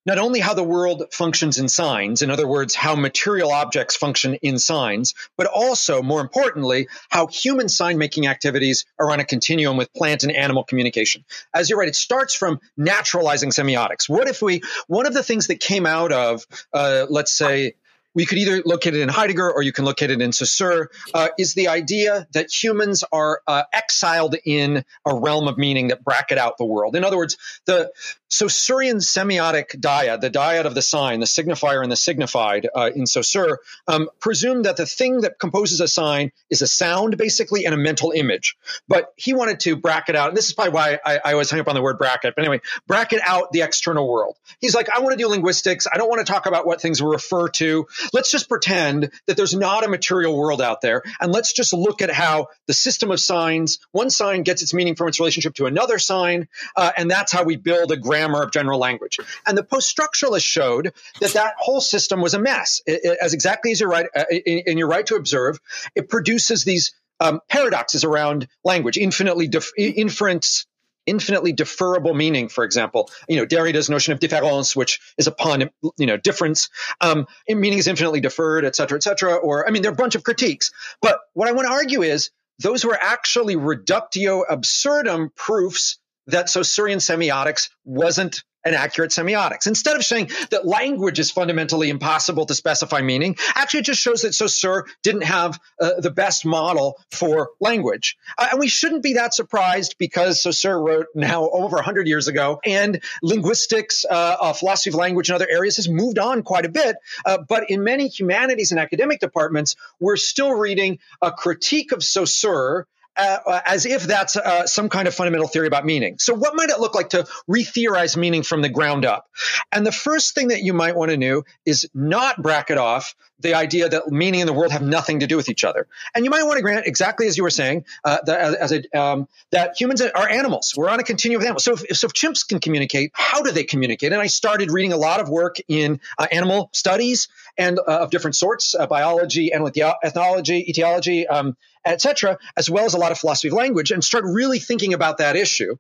S3: not only how the world functions in signs, in other words, how material objects function in signs, but also, more importantly, how human sign making activities are on a continuum with plant and animal communication. As you're right, it starts from naturalizing semiotics. What if we, one of the things that came out of, uh, let's say, we could either locate it in Heidegger or you can locate it in Saussure, uh, is the idea that humans are uh, exiled in a realm of meaning that bracket out the world. In other words, the Saussurean semiotic dyad, the dyad of the sign, the signifier and the signified uh, in Saussure, um, presume that the thing that composes a sign is a sound, basically, and a mental image. But he wanted to bracket out, and this is probably why I, I always hung up on the word bracket, but anyway, bracket out the external world. He's like, I want to do linguistics. I don't want to talk about what things refer to. Let's just pretend that there's not a material world out there, and let's just look at how the system of signs, one sign gets its meaning from its relationship to another sign, uh, and that's how we build a grand grammar of general language. And the post-structuralists showed that that whole system was a mess. It, it, as exactly as you're right, uh, in, in, your right to observe, it produces these um, paradoxes around language, infinitely dif- inference infinitely deferrable meaning, for example. You know, Derrida's notion of différance, which is a pun, you know, difference, um, meaning is infinitely deferred, et cetera, et cetera. Or, I mean, there are a bunch of critiques. But what I want to argue is those were actually reductio absurdum proofs that so Saussurean semiotics wasn't an accurate semiotics. Instead of saying that language is fundamentally impossible to specify meaning, actually it just shows that Saussure didn't have uh, the best model for language. Uh, and we shouldn't be that surprised because Saussure wrote now over 100 years ago, and linguistics, uh, uh, philosophy of language, and other areas has moved on quite a bit. Uh, but in many humanities and academic departments, we're still reading a critique of Saussure uh, as if that's uh, some kind of fundamental theory about meaning. So, what might it look like to re-theorize meaning from the ground up? And the first thing that you might want to do is not bracket off the idea that meaning and the world have nothing to do with each other. And you might want to grant exactly as you were saying uh, that, as a, um, that humans are animals. We're on a continuum of animals. So if, so if chimps can communicate, how do they communicate? And I started reading a lot of work in uh, animal studies and uh, of different sorts, uh, biology, animal ethnology, etiology, um, etc., as well as a lot of philosophy of language, and start really thinking about that issue.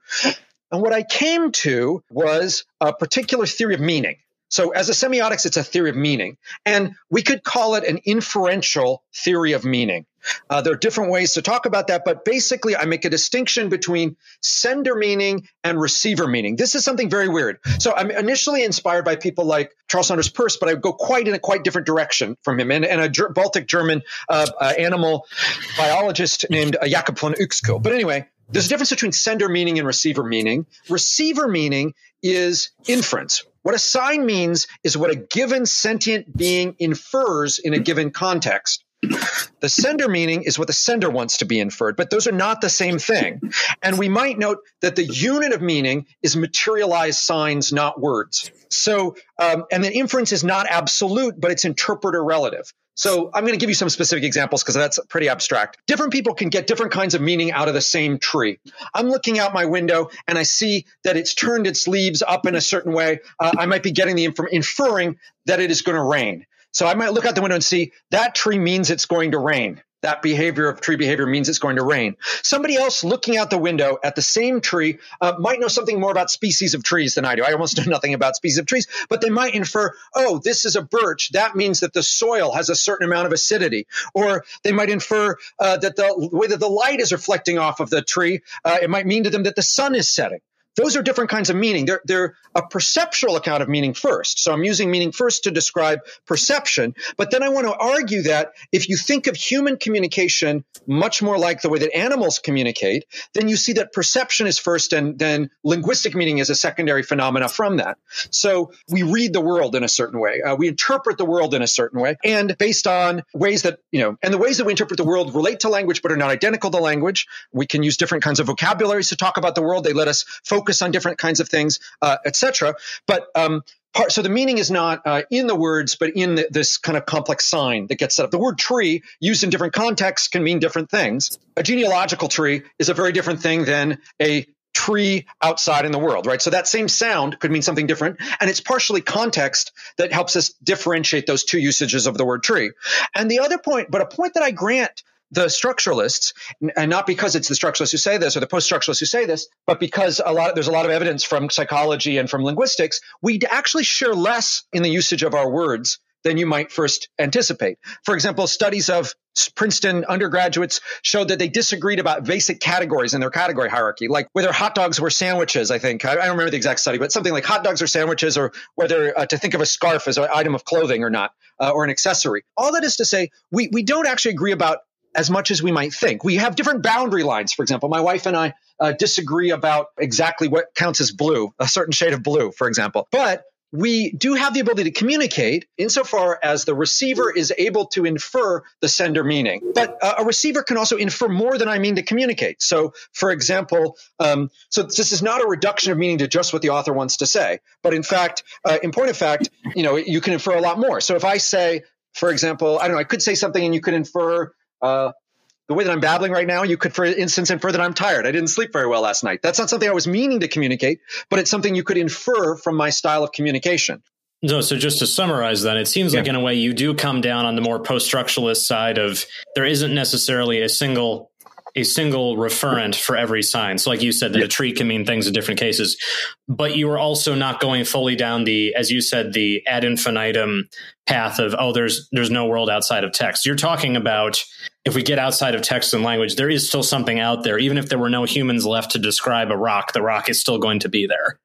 S3: And what I came to was a particular theory of meaning. So as a semiotics, it's a theory of meaning. And we could call it an inferential theory of meaning. Uh, there are different ways to talk about that, but basically, I make a distinction between sender meaning and receiver meaning. This is something very weird. So I'm initially inspired by people like Charles Sanders Peirce, but I go quite in a quite different direction from him, and, and a Baltic German uh, uh, animal biologist named uh, Jakob von. But anyway, there's a difference between sender meaning and receiver meaning. Receiver meaning is inference. What a sign means is what a given sentient being infers in a given context. The sender meaning is what the sender wants to be inferred, but those are not the same thing. And we might note that the unit of meaning is materialized signs, not words. So, um, and the inference is not absolute, but it's interpreter relative. So I'm going to give you some specific examples because that's pretty abstract. Different people can get different kinds of meaning out of the same tree. I'm looking out my window and I see that it's turned its leaves up in a certain way. Uh, I might be getting the inf- inferring that it is going to rain. So I might look out the window and see that tree means it's going to rain. That behavior of tree behavior means it's going to rain. Somebody else looking out the window at the same tree uh, might know something more about species of trees than I do. I almost *laughs* know nothing about species of trees, but they might infer, oh, this is a birch. That means that the soil has a certain amount of acidity. Or they might infer uh, that the way that the light is reflecting off of the tree, uh, it might mean to them that the sun is setting. Those are different kinds of meaning. They're, they're a perceptual account of meaning first. So I'm using meaning first to describe perception. But then I want to argue that if you think of human communication much more like the way that animals communicate, then you see that perception is first and then linguistic meaning is a secondary phenomena from that. So we read the world in a certain way. Uh, we interpret the world in a certain way. And based on ways that, you know, and the ways that we interpret the world relate to language but are not identical to language. We can use different kinds of vocabularies to talk about the world. They let us focus focus on different kinds of things, uh, etc. But um, part, so the meaning is not uh, in the words, but in the, this kind of complex sign that gets set up. The word tree, used in different contexts, can mean different things. A genealogical tree is a very different thing than a tree outside in the world, right? So that same sound could mean something different. And it's partially context that helps us differentiate those two usages of the word tree. And the other point, but a point that I grant the structuralists, and not because it's the structuralists who say this or the post-structuralists who say this, but because a lot there's a lot of evidence from psychology and from linguistics, we actually share less in the usage of our words than you might first anticipate. For example, studies of Princeton undergraduates showed that they disagreed about basic categories in their category hierarchy, like whether hot dogs were sandwiches. I think I don't remember the exact study, but something like hot dogs or sandwiches, or whether uh, to think of a scarf as an item of clothing or not, uh, or an accessory. All that is to say, we we don't actually agree about as much as we might think. We have different boundary lines. For example, my wife and I uh, disagree about exactly what counts as blue, a certain shade of blue, for example. But we do have the ability to communicate insofar as the receiver is able to infer the sender meaning. But uh, a receiver can also infer more than I mean to communicate. So, for example, um, so this is not a reduction of meaning to just what the author wants to say, but in fact, uh, in point of fact, you know, you can infer a lot more. So if I say, for example, I don't know, I could say something and you could infer uh, the way that I'm babbling right now, you could, for instance, infer that I'm tired. I didn't sleep very well last night. That's not something I was meaning to communicate, but it's something you could infer from my style of communication.
S2: No, so just to summarize then, it seems yeah. like in a way you do come down on the more post structuralist side of there isn't necessarily a single a single referent for every sign. So, like you said, that yeah. a tree can mean things in different cases, but you are also not going fully down the, as you said, the ad infinitum path of oh, there's there's no world outside of text. You're talking about if we get outside of text and language, there is still something out there. Even if there were no humans left to describe a rock, the rock is still going to be there.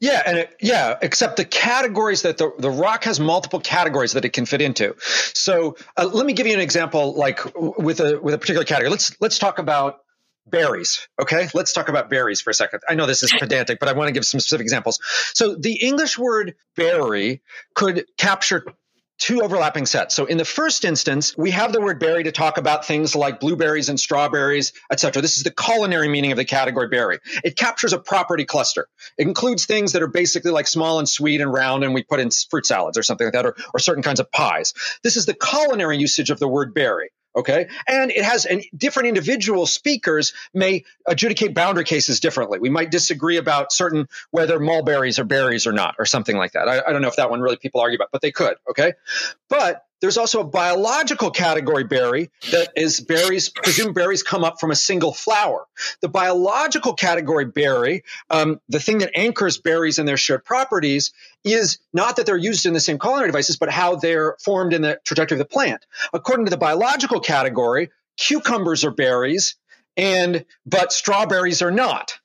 S3: Yeah, and it, yeah, except the categories that the the rock has multiple categories that it can fit into. So uh, let me give you an example, like with a with a particular category. Let's let's talk about berries. Okay, let's talk about berries for a second. I know this is pedantic, but I want to give some specific examples. So the English word berry could capture two overlapping sets. So in the first instance, we have the word berry to talk about things like blueberries and strawberries, etc. This is the culinary meaning of the category berry. It captures a property cluster. It includes things that are basically like small and sweet and round, and we put in fruit salads or something like that, or, or certain kinds of pies. This is the culinary usage of the word berry. Okay. And it has and different individual speakers may adjudicate boundary cases differently. We might disagree about certain whether mulberries are berries or not, or something like that. I, I don't know if that one really people argue about, but they could. Okay. But there's also a biological category berry that is berries, presumed berries come up from a single flower. The biological category berry, um, the thing that anchors berries and their shared properties is not that they're used in the same culinary devices, but how they're formed in the trajectory of the plant. According to the biological category, cucumbers are berries and, but strawberries are not.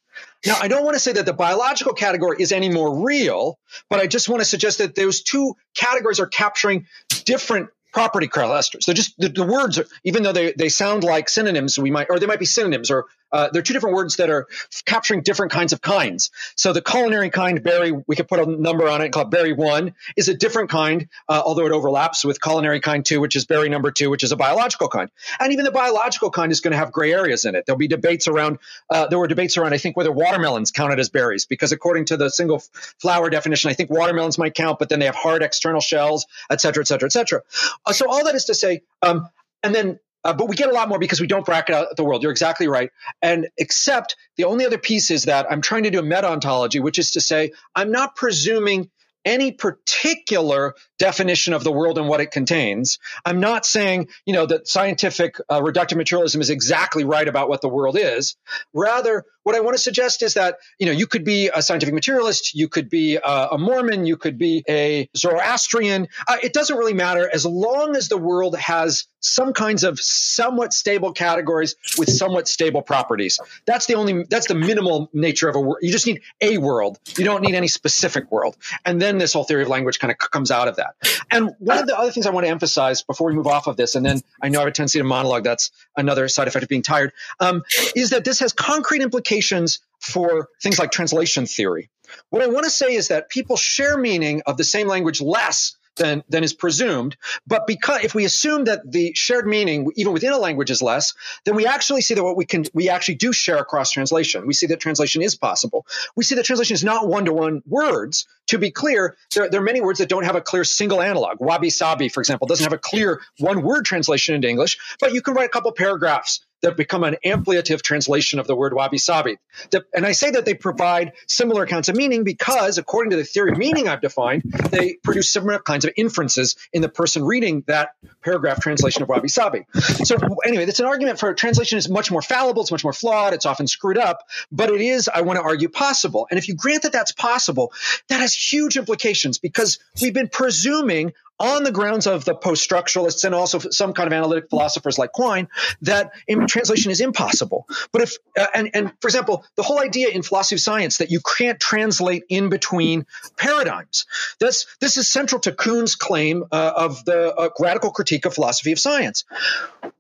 S3: Now, I don't want to say that the biological category is any more real, but I just want to suggest that those two categories are capturing different property clusters. They're just the, the words, are, even though they, they sound like synonyms, we might, or they might be synonyms, or uh, they're two different words that are capturing different kinds of kinds. So the culinary kind berry, we could put a number on it called berry one, is a different kind, uh, although it overlaps with culinary kind two, which is berry number two, which is a biological kind. And even the biological kind is going to have gray areas in it. There'll be debates around. Uh, there were debates around, I think, whether watermelons counted as berries, because according to the single flower definition, I think watermelons might count, but then they have hard external shells, et cetera, et cetera, et cetera. Uh, so all that is to say, um, and then uh, but we get a lot more because we don't bracket out the world. You're exactly right. And except the only other piece is that I'm trying to do a meta ontology, which is to say, I'm not presuming any particular definition of the world and what it contains. I'm not saying, you know, that scientific uh, reductive materialism is exactly right about what the world is. Rather, what I want to suggest is that, you know, you could be a scientific materialist, you could be a, a Mormon, you could be a Zoroastrian. Uh, it doesn't really matter as long as the world has some kinds of somewhat stable categories with somewhat stable properties. That's the only, that's the minimal nature of a world. You just need a world. You don't need any specific world. And then this whole theory of language kind of comes out of that. And one of the other things I want to emphasize before we move off of this, and then I know I have a tendency to monologue. That's another side effect of being tired, um, is that this has concrete implications for things like translation theory. What I want to say is that people share meaning of the same language less than, than is presumed. But because if we assume that the shared meaning, even within a language, is less, then we actually see that what we can, we actually do share across translation. We see that translation is possible. We see that translation is not one to one words. To be clear, there, there, are many words that don't have a clear single analog. Wabi sabi, for example, doesn't have a clear one word translation into English, but you can write a couple paragraphs that become an ampliative translation of the word wabi sabi. And I say that they provide similar accounts of meaning because, according to the theory of meaning I've defined, they produce similar kinds of inferences in the person reading that paragraph translation of wabi sabi. So, anyway, that's an argument for translation is much more fallible, it's much more flawed, it's often screwed up, but it is, I want to argue, possible. And if you grant that that's possible, that has huge implications because we've been presuming on the grounds of the post structuralists and also some kind of analytic philosophers like Quine that translation is impossible. But if, uh, and, and for example, the whole idea in philosophy of science that you can't translate in between paradigms. This, this is central to Kuhn's claim uh, of the uh, radical critique of philosophy of science.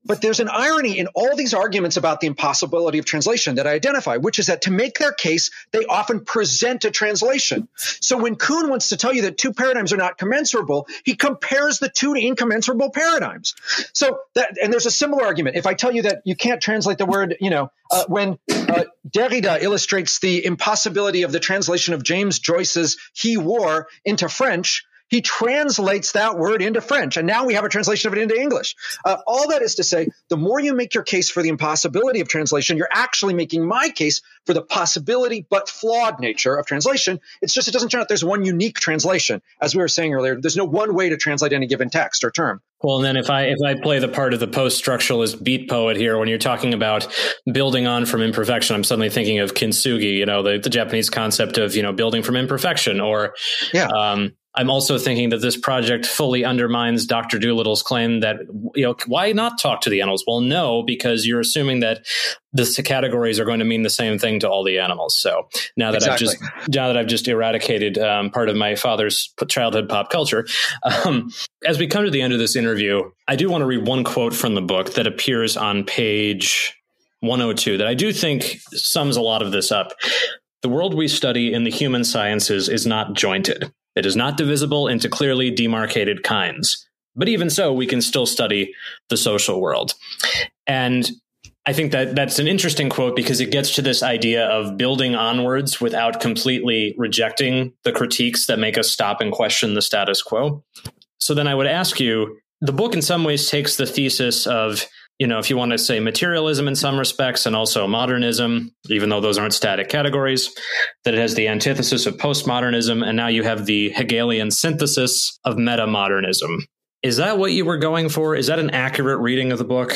S3: But there's an irony in all these arguments about the impossibility of translation that I identify, which is that to make their case, they often present a translation. So when Kuhn wants to tell you that two paradigms are not commensurable, he compares the two to incommensurable paradigms. So that, and there's a similar argument. If I tell you that you can't translate the word, you know, uh, when uh, Derrida illustrates the impossibility of the translation of James Joyce's He War into French, he translates that word into French. And now we have a translation of it into English. Uh, all that is to say, the more you make your case for the impossibility of translation, you're actually making my case for the possibility but flawed nature of translation. It's just it doesn't turn out there's one unique translation. As we were saying earlier, there's no one way to translate any given text or term.
S2: Well, and then if I if I play the part of the post-structuralist beat poet here, when you're talking about building on from imperfection, I'm suddenly thinking of kintsugi, you know, the, the Japanese concept of you know building from imperfection, or yeah. Um, I'm also thinking that this project fully undermines Dr. Dolittle's claim that, you know, why not talk to the animals? Well, no, because you're assuming that the categories are going to mean the same thing to all the animals. So now that exactly. I've just, now that I've just eradicated um, part of my father's childhood pop culture, um, as we come to the end of this interview, I do want to read one quote from the book that appears on page 102 that I do think sums a lot of this up. The world we study in the human sciences is not jointed. It is not divisible into clearly demarcated kinds. But even so, we can still study the social world. And I think that that's an interesting quote because it gets to this idea of building onwards without completely rejecting the critiques that make us stop and question the status quo. So then I would ask you the book, in some ways, takes the thesis of you know, if you want to say materialism in some respects and also modernism, even though those aren't static categories, that it has the antithesis of postmodernism. And now you have the Hegelian synthesis of meta modernism. Is that what you were going for? Is that an accurate reading of the book?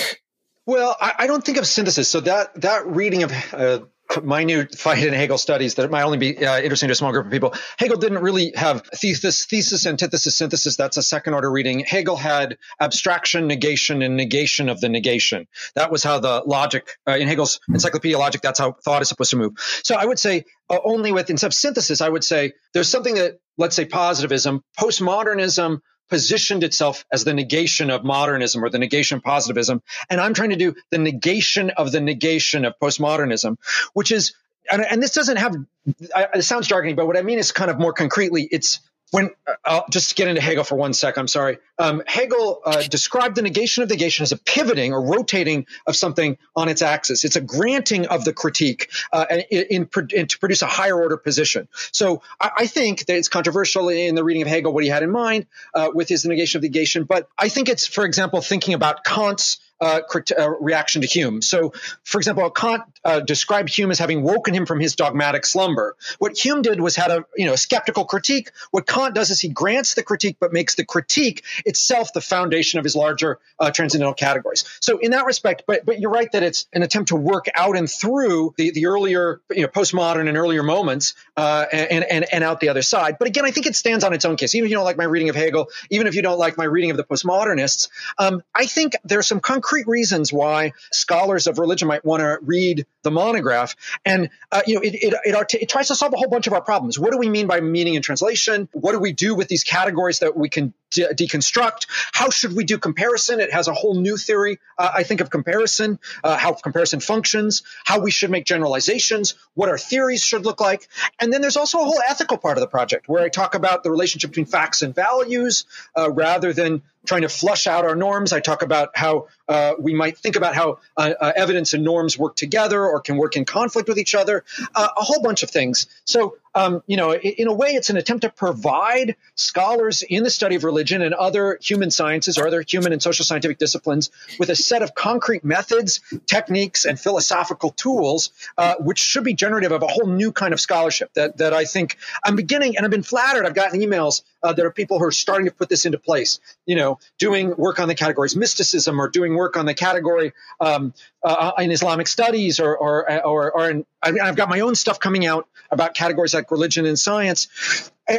S3: Well, I, I don't think of synthesis. So that that reading of uh, minute fight in Hegel studies that might only be uh, interesting to a small group of people. Hegel didn't really have thesis, thesis, antithesis, synthesis. That's a second order reading. Hegel had abstraction, negation, and negation of the negation. That was how the logic uh, in Hegel's Encyclopedia Logic. That's how thought is supposed to move. So I would say uh, only with of synthesis, I would say there's something that let's say positivism, postmodernism positioned itself as the negation of modernism or the negation of positivism. And I'm trying to do the negation of the negation of postmodernism, which is, and, and this doesn't have, it sounds jargony, but what I mean is kind of more concretely, it's when uh, I'll just get into Hegel for one sec. I'm sorry. Um, Hegel uh, described the negation of negation as a pivoting or rotating of something on its axis. It's a granting of the critique uh, in, in, in, to produce a higher order position. So I, I, think that it's controversial in the reading of Hegel what he had in mind uh, with his negation of negation. But I think it's, for example, thinking about Kant's uh, uh, reaction to Hume. So, for example, Kant uh, described Hume as having woken him from his dogmatic slumber. What Hume did was had a you know a skeptical critique. What Kant does is he grants the critique, but makes the critique itself the foundation of his larger uh, transcendental categories. So, in that respect, but but you're right that it's an attempt to work out and through the the earlier you know postmodern and earlier moments uh, and and and out the other side. But again, I think it stands on its own case. Even if you don't like my reading of Hegel, even if you don't like my reading of the postmodernists, um, I think there's some concrete concrete reasons why scholars of religion might want to read the monograph. And, uh, you know, it, it, it, it, tries to solve a whole bunch of our problems. What do we mean by meaning and translation? What do we do with these categories that we can de- deconstruct? How should we do comparison? It has a whole new theory, uh, I think, of comparison, uh, how comparison functions, how we should make generalizations, what our theories should look like. And then there's also a whole ethical part of the project where I talk about the relationship between facts and values uh, rather than trying to flush out our norms. I talk about how uh, we might think about how uh, uh, evidence and norms work together or can work in conflict with each other, uh, a whole bunch of things. So um, you know, in a way, it's an attempt to provide scholars in the study of religion and other human sciences or other human and social scientific disciplines with a set of concrete methods, techniques, and philosophical tools, uh, which should be generative of a whole new kind of scholarship that, that I think I'm beginning, and I've been flattered. I've gotten emails uh, there are people who are starting to put this into place, you know, doing work on the categories mysticism or doing work on the category um, uh, in Islamic studies or, or, or, or in, I've got my own stuff coming out about categories like religion and science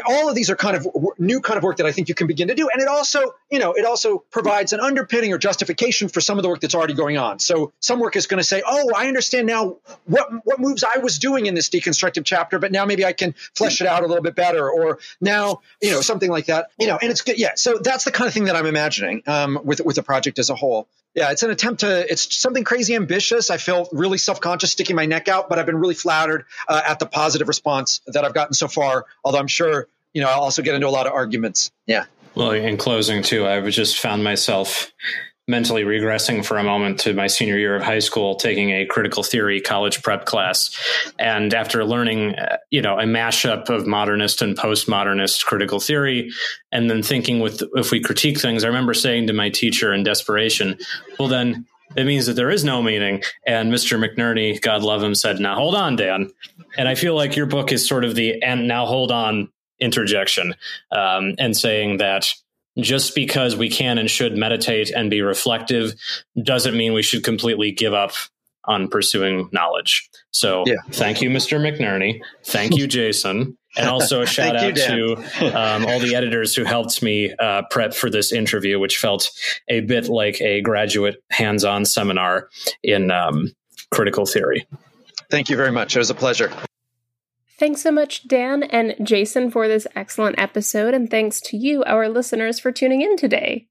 S3: all of these are kind of new kind of work that I think you can begin to do. And it also, you know, it also provides an underpinning or justification for some of the work that's already going on. So some work is going to say, oh, I understand now what, what moves I was doing in this deconstructive chapter, but now maybe I can flesh it out a little bit better. Or now, you know, something like that, you know, and it's good. Yeah. So that's the kind of thing that I'm imagining um, with, with the project as a whole. Yeah, it's an attempt to, it's something crazy ambitious. I feel really self conscious sticking my neck out, but I've been really flattered uh, at the positive response that I've gotten so far, although I'm sure you know, I'll also get into a lot of arguments. Yeah.
S2: Well, in closing, too, I've just found myself mentally regressing for a moment to my senior year of high school, taking a critical theory college prep class. And after learning, uh, you know, a mashup of modernist and postmodernist critical theory, and then thinking with if we critique things, I remember saying to my teacher in desperation, well, then it means that there is no meaning. And Mr. McNerney, God love him, said, now hold on, Dan. And I feel like your book is sort of the and now hold on interjection um, and saying that just because we can and should meditate and be reflective doesn't mean we should completely give up on pursuing knowledge. So yeah. thank you, Mr. McNerney. Thank you, Jason. And also a *laughs* shout out you, to *laughs* um, all the editors who helped me uh, prep for this interview, which felt a bit like a graduate hands on seminar in um, critical theory.
S3: Thank you very much. It was a pleasure.
S1: Thanks so much, Dan and Jason, for this excellent episode, and thanks to you, our listeners, for tuning in today.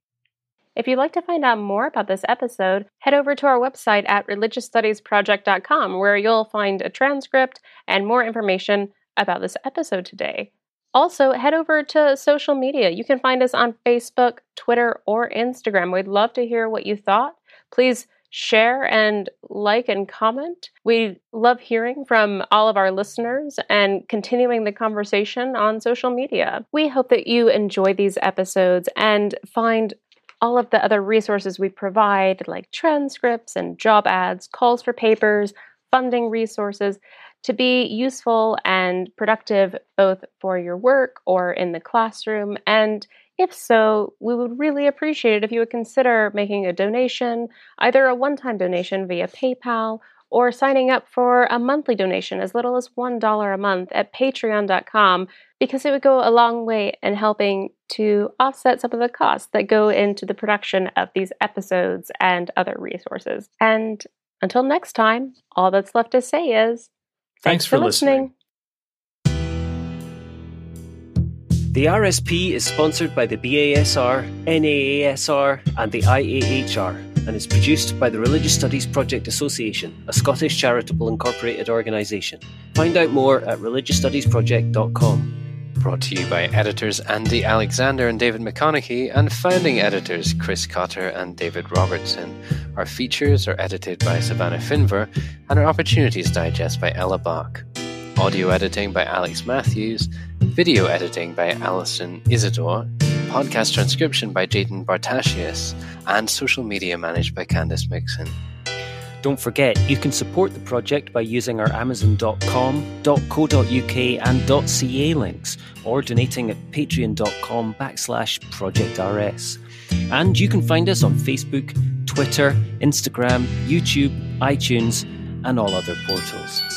S1: If you'd like to find out more about this episode, head over to our website at religiousstudiesproject.com, where you'll find a transcript and more information about this episode today. Also, head over to social media. You can find us on Facebook, Twitter, or Instagram. We'd love to hear what you thought. Please share and like and comment. We love hearing from all of our listeners and continuing the conversation on social media. We hope that you enjoy these episodes and find all of the other resources we provide, like transcripts and job ads, calls for papers, funding resources, to be useful and productive both for your work or in the classroom and if so, we would really appreciate it if you would consider making a donation, either a one time donation via PayPal or signing up for a monthly donation as little as $1 a month at patreon.com because it would go a long way in helping to offset some of the costs that go into the production of these episodes and other resources. And until next time, all that's left to say is
S2: thanks, thanks for, listening. listening.
S4: The RSP is sponsored by the BASR, NAASR, and the IAHR and is produced by the Religious Studies Project Association, a Scottish charitable incorporated organisation. Find out more at religiousstudiesproject.com.
S5: Brought to you by editors Andy Alexander and David McConaughey and founding editors Chris Cotter and David Robertson. Our features are edited by Savannah Finver and our Opportunities Digest by Ella Bach audio editing by Alex Matthews, video editing by Alison Isidore, podcast transcription by Jaden Bartasius, and social media managed by Candice Mixon.
S4: Don't forget, you can support the project by using our Amazon.com, .co.uk and .ca links, or donating at patreon.com backslash projectrs. And you can find us on Facebook, Twitter, Instagram, YouTube, iTunes, and all other portals.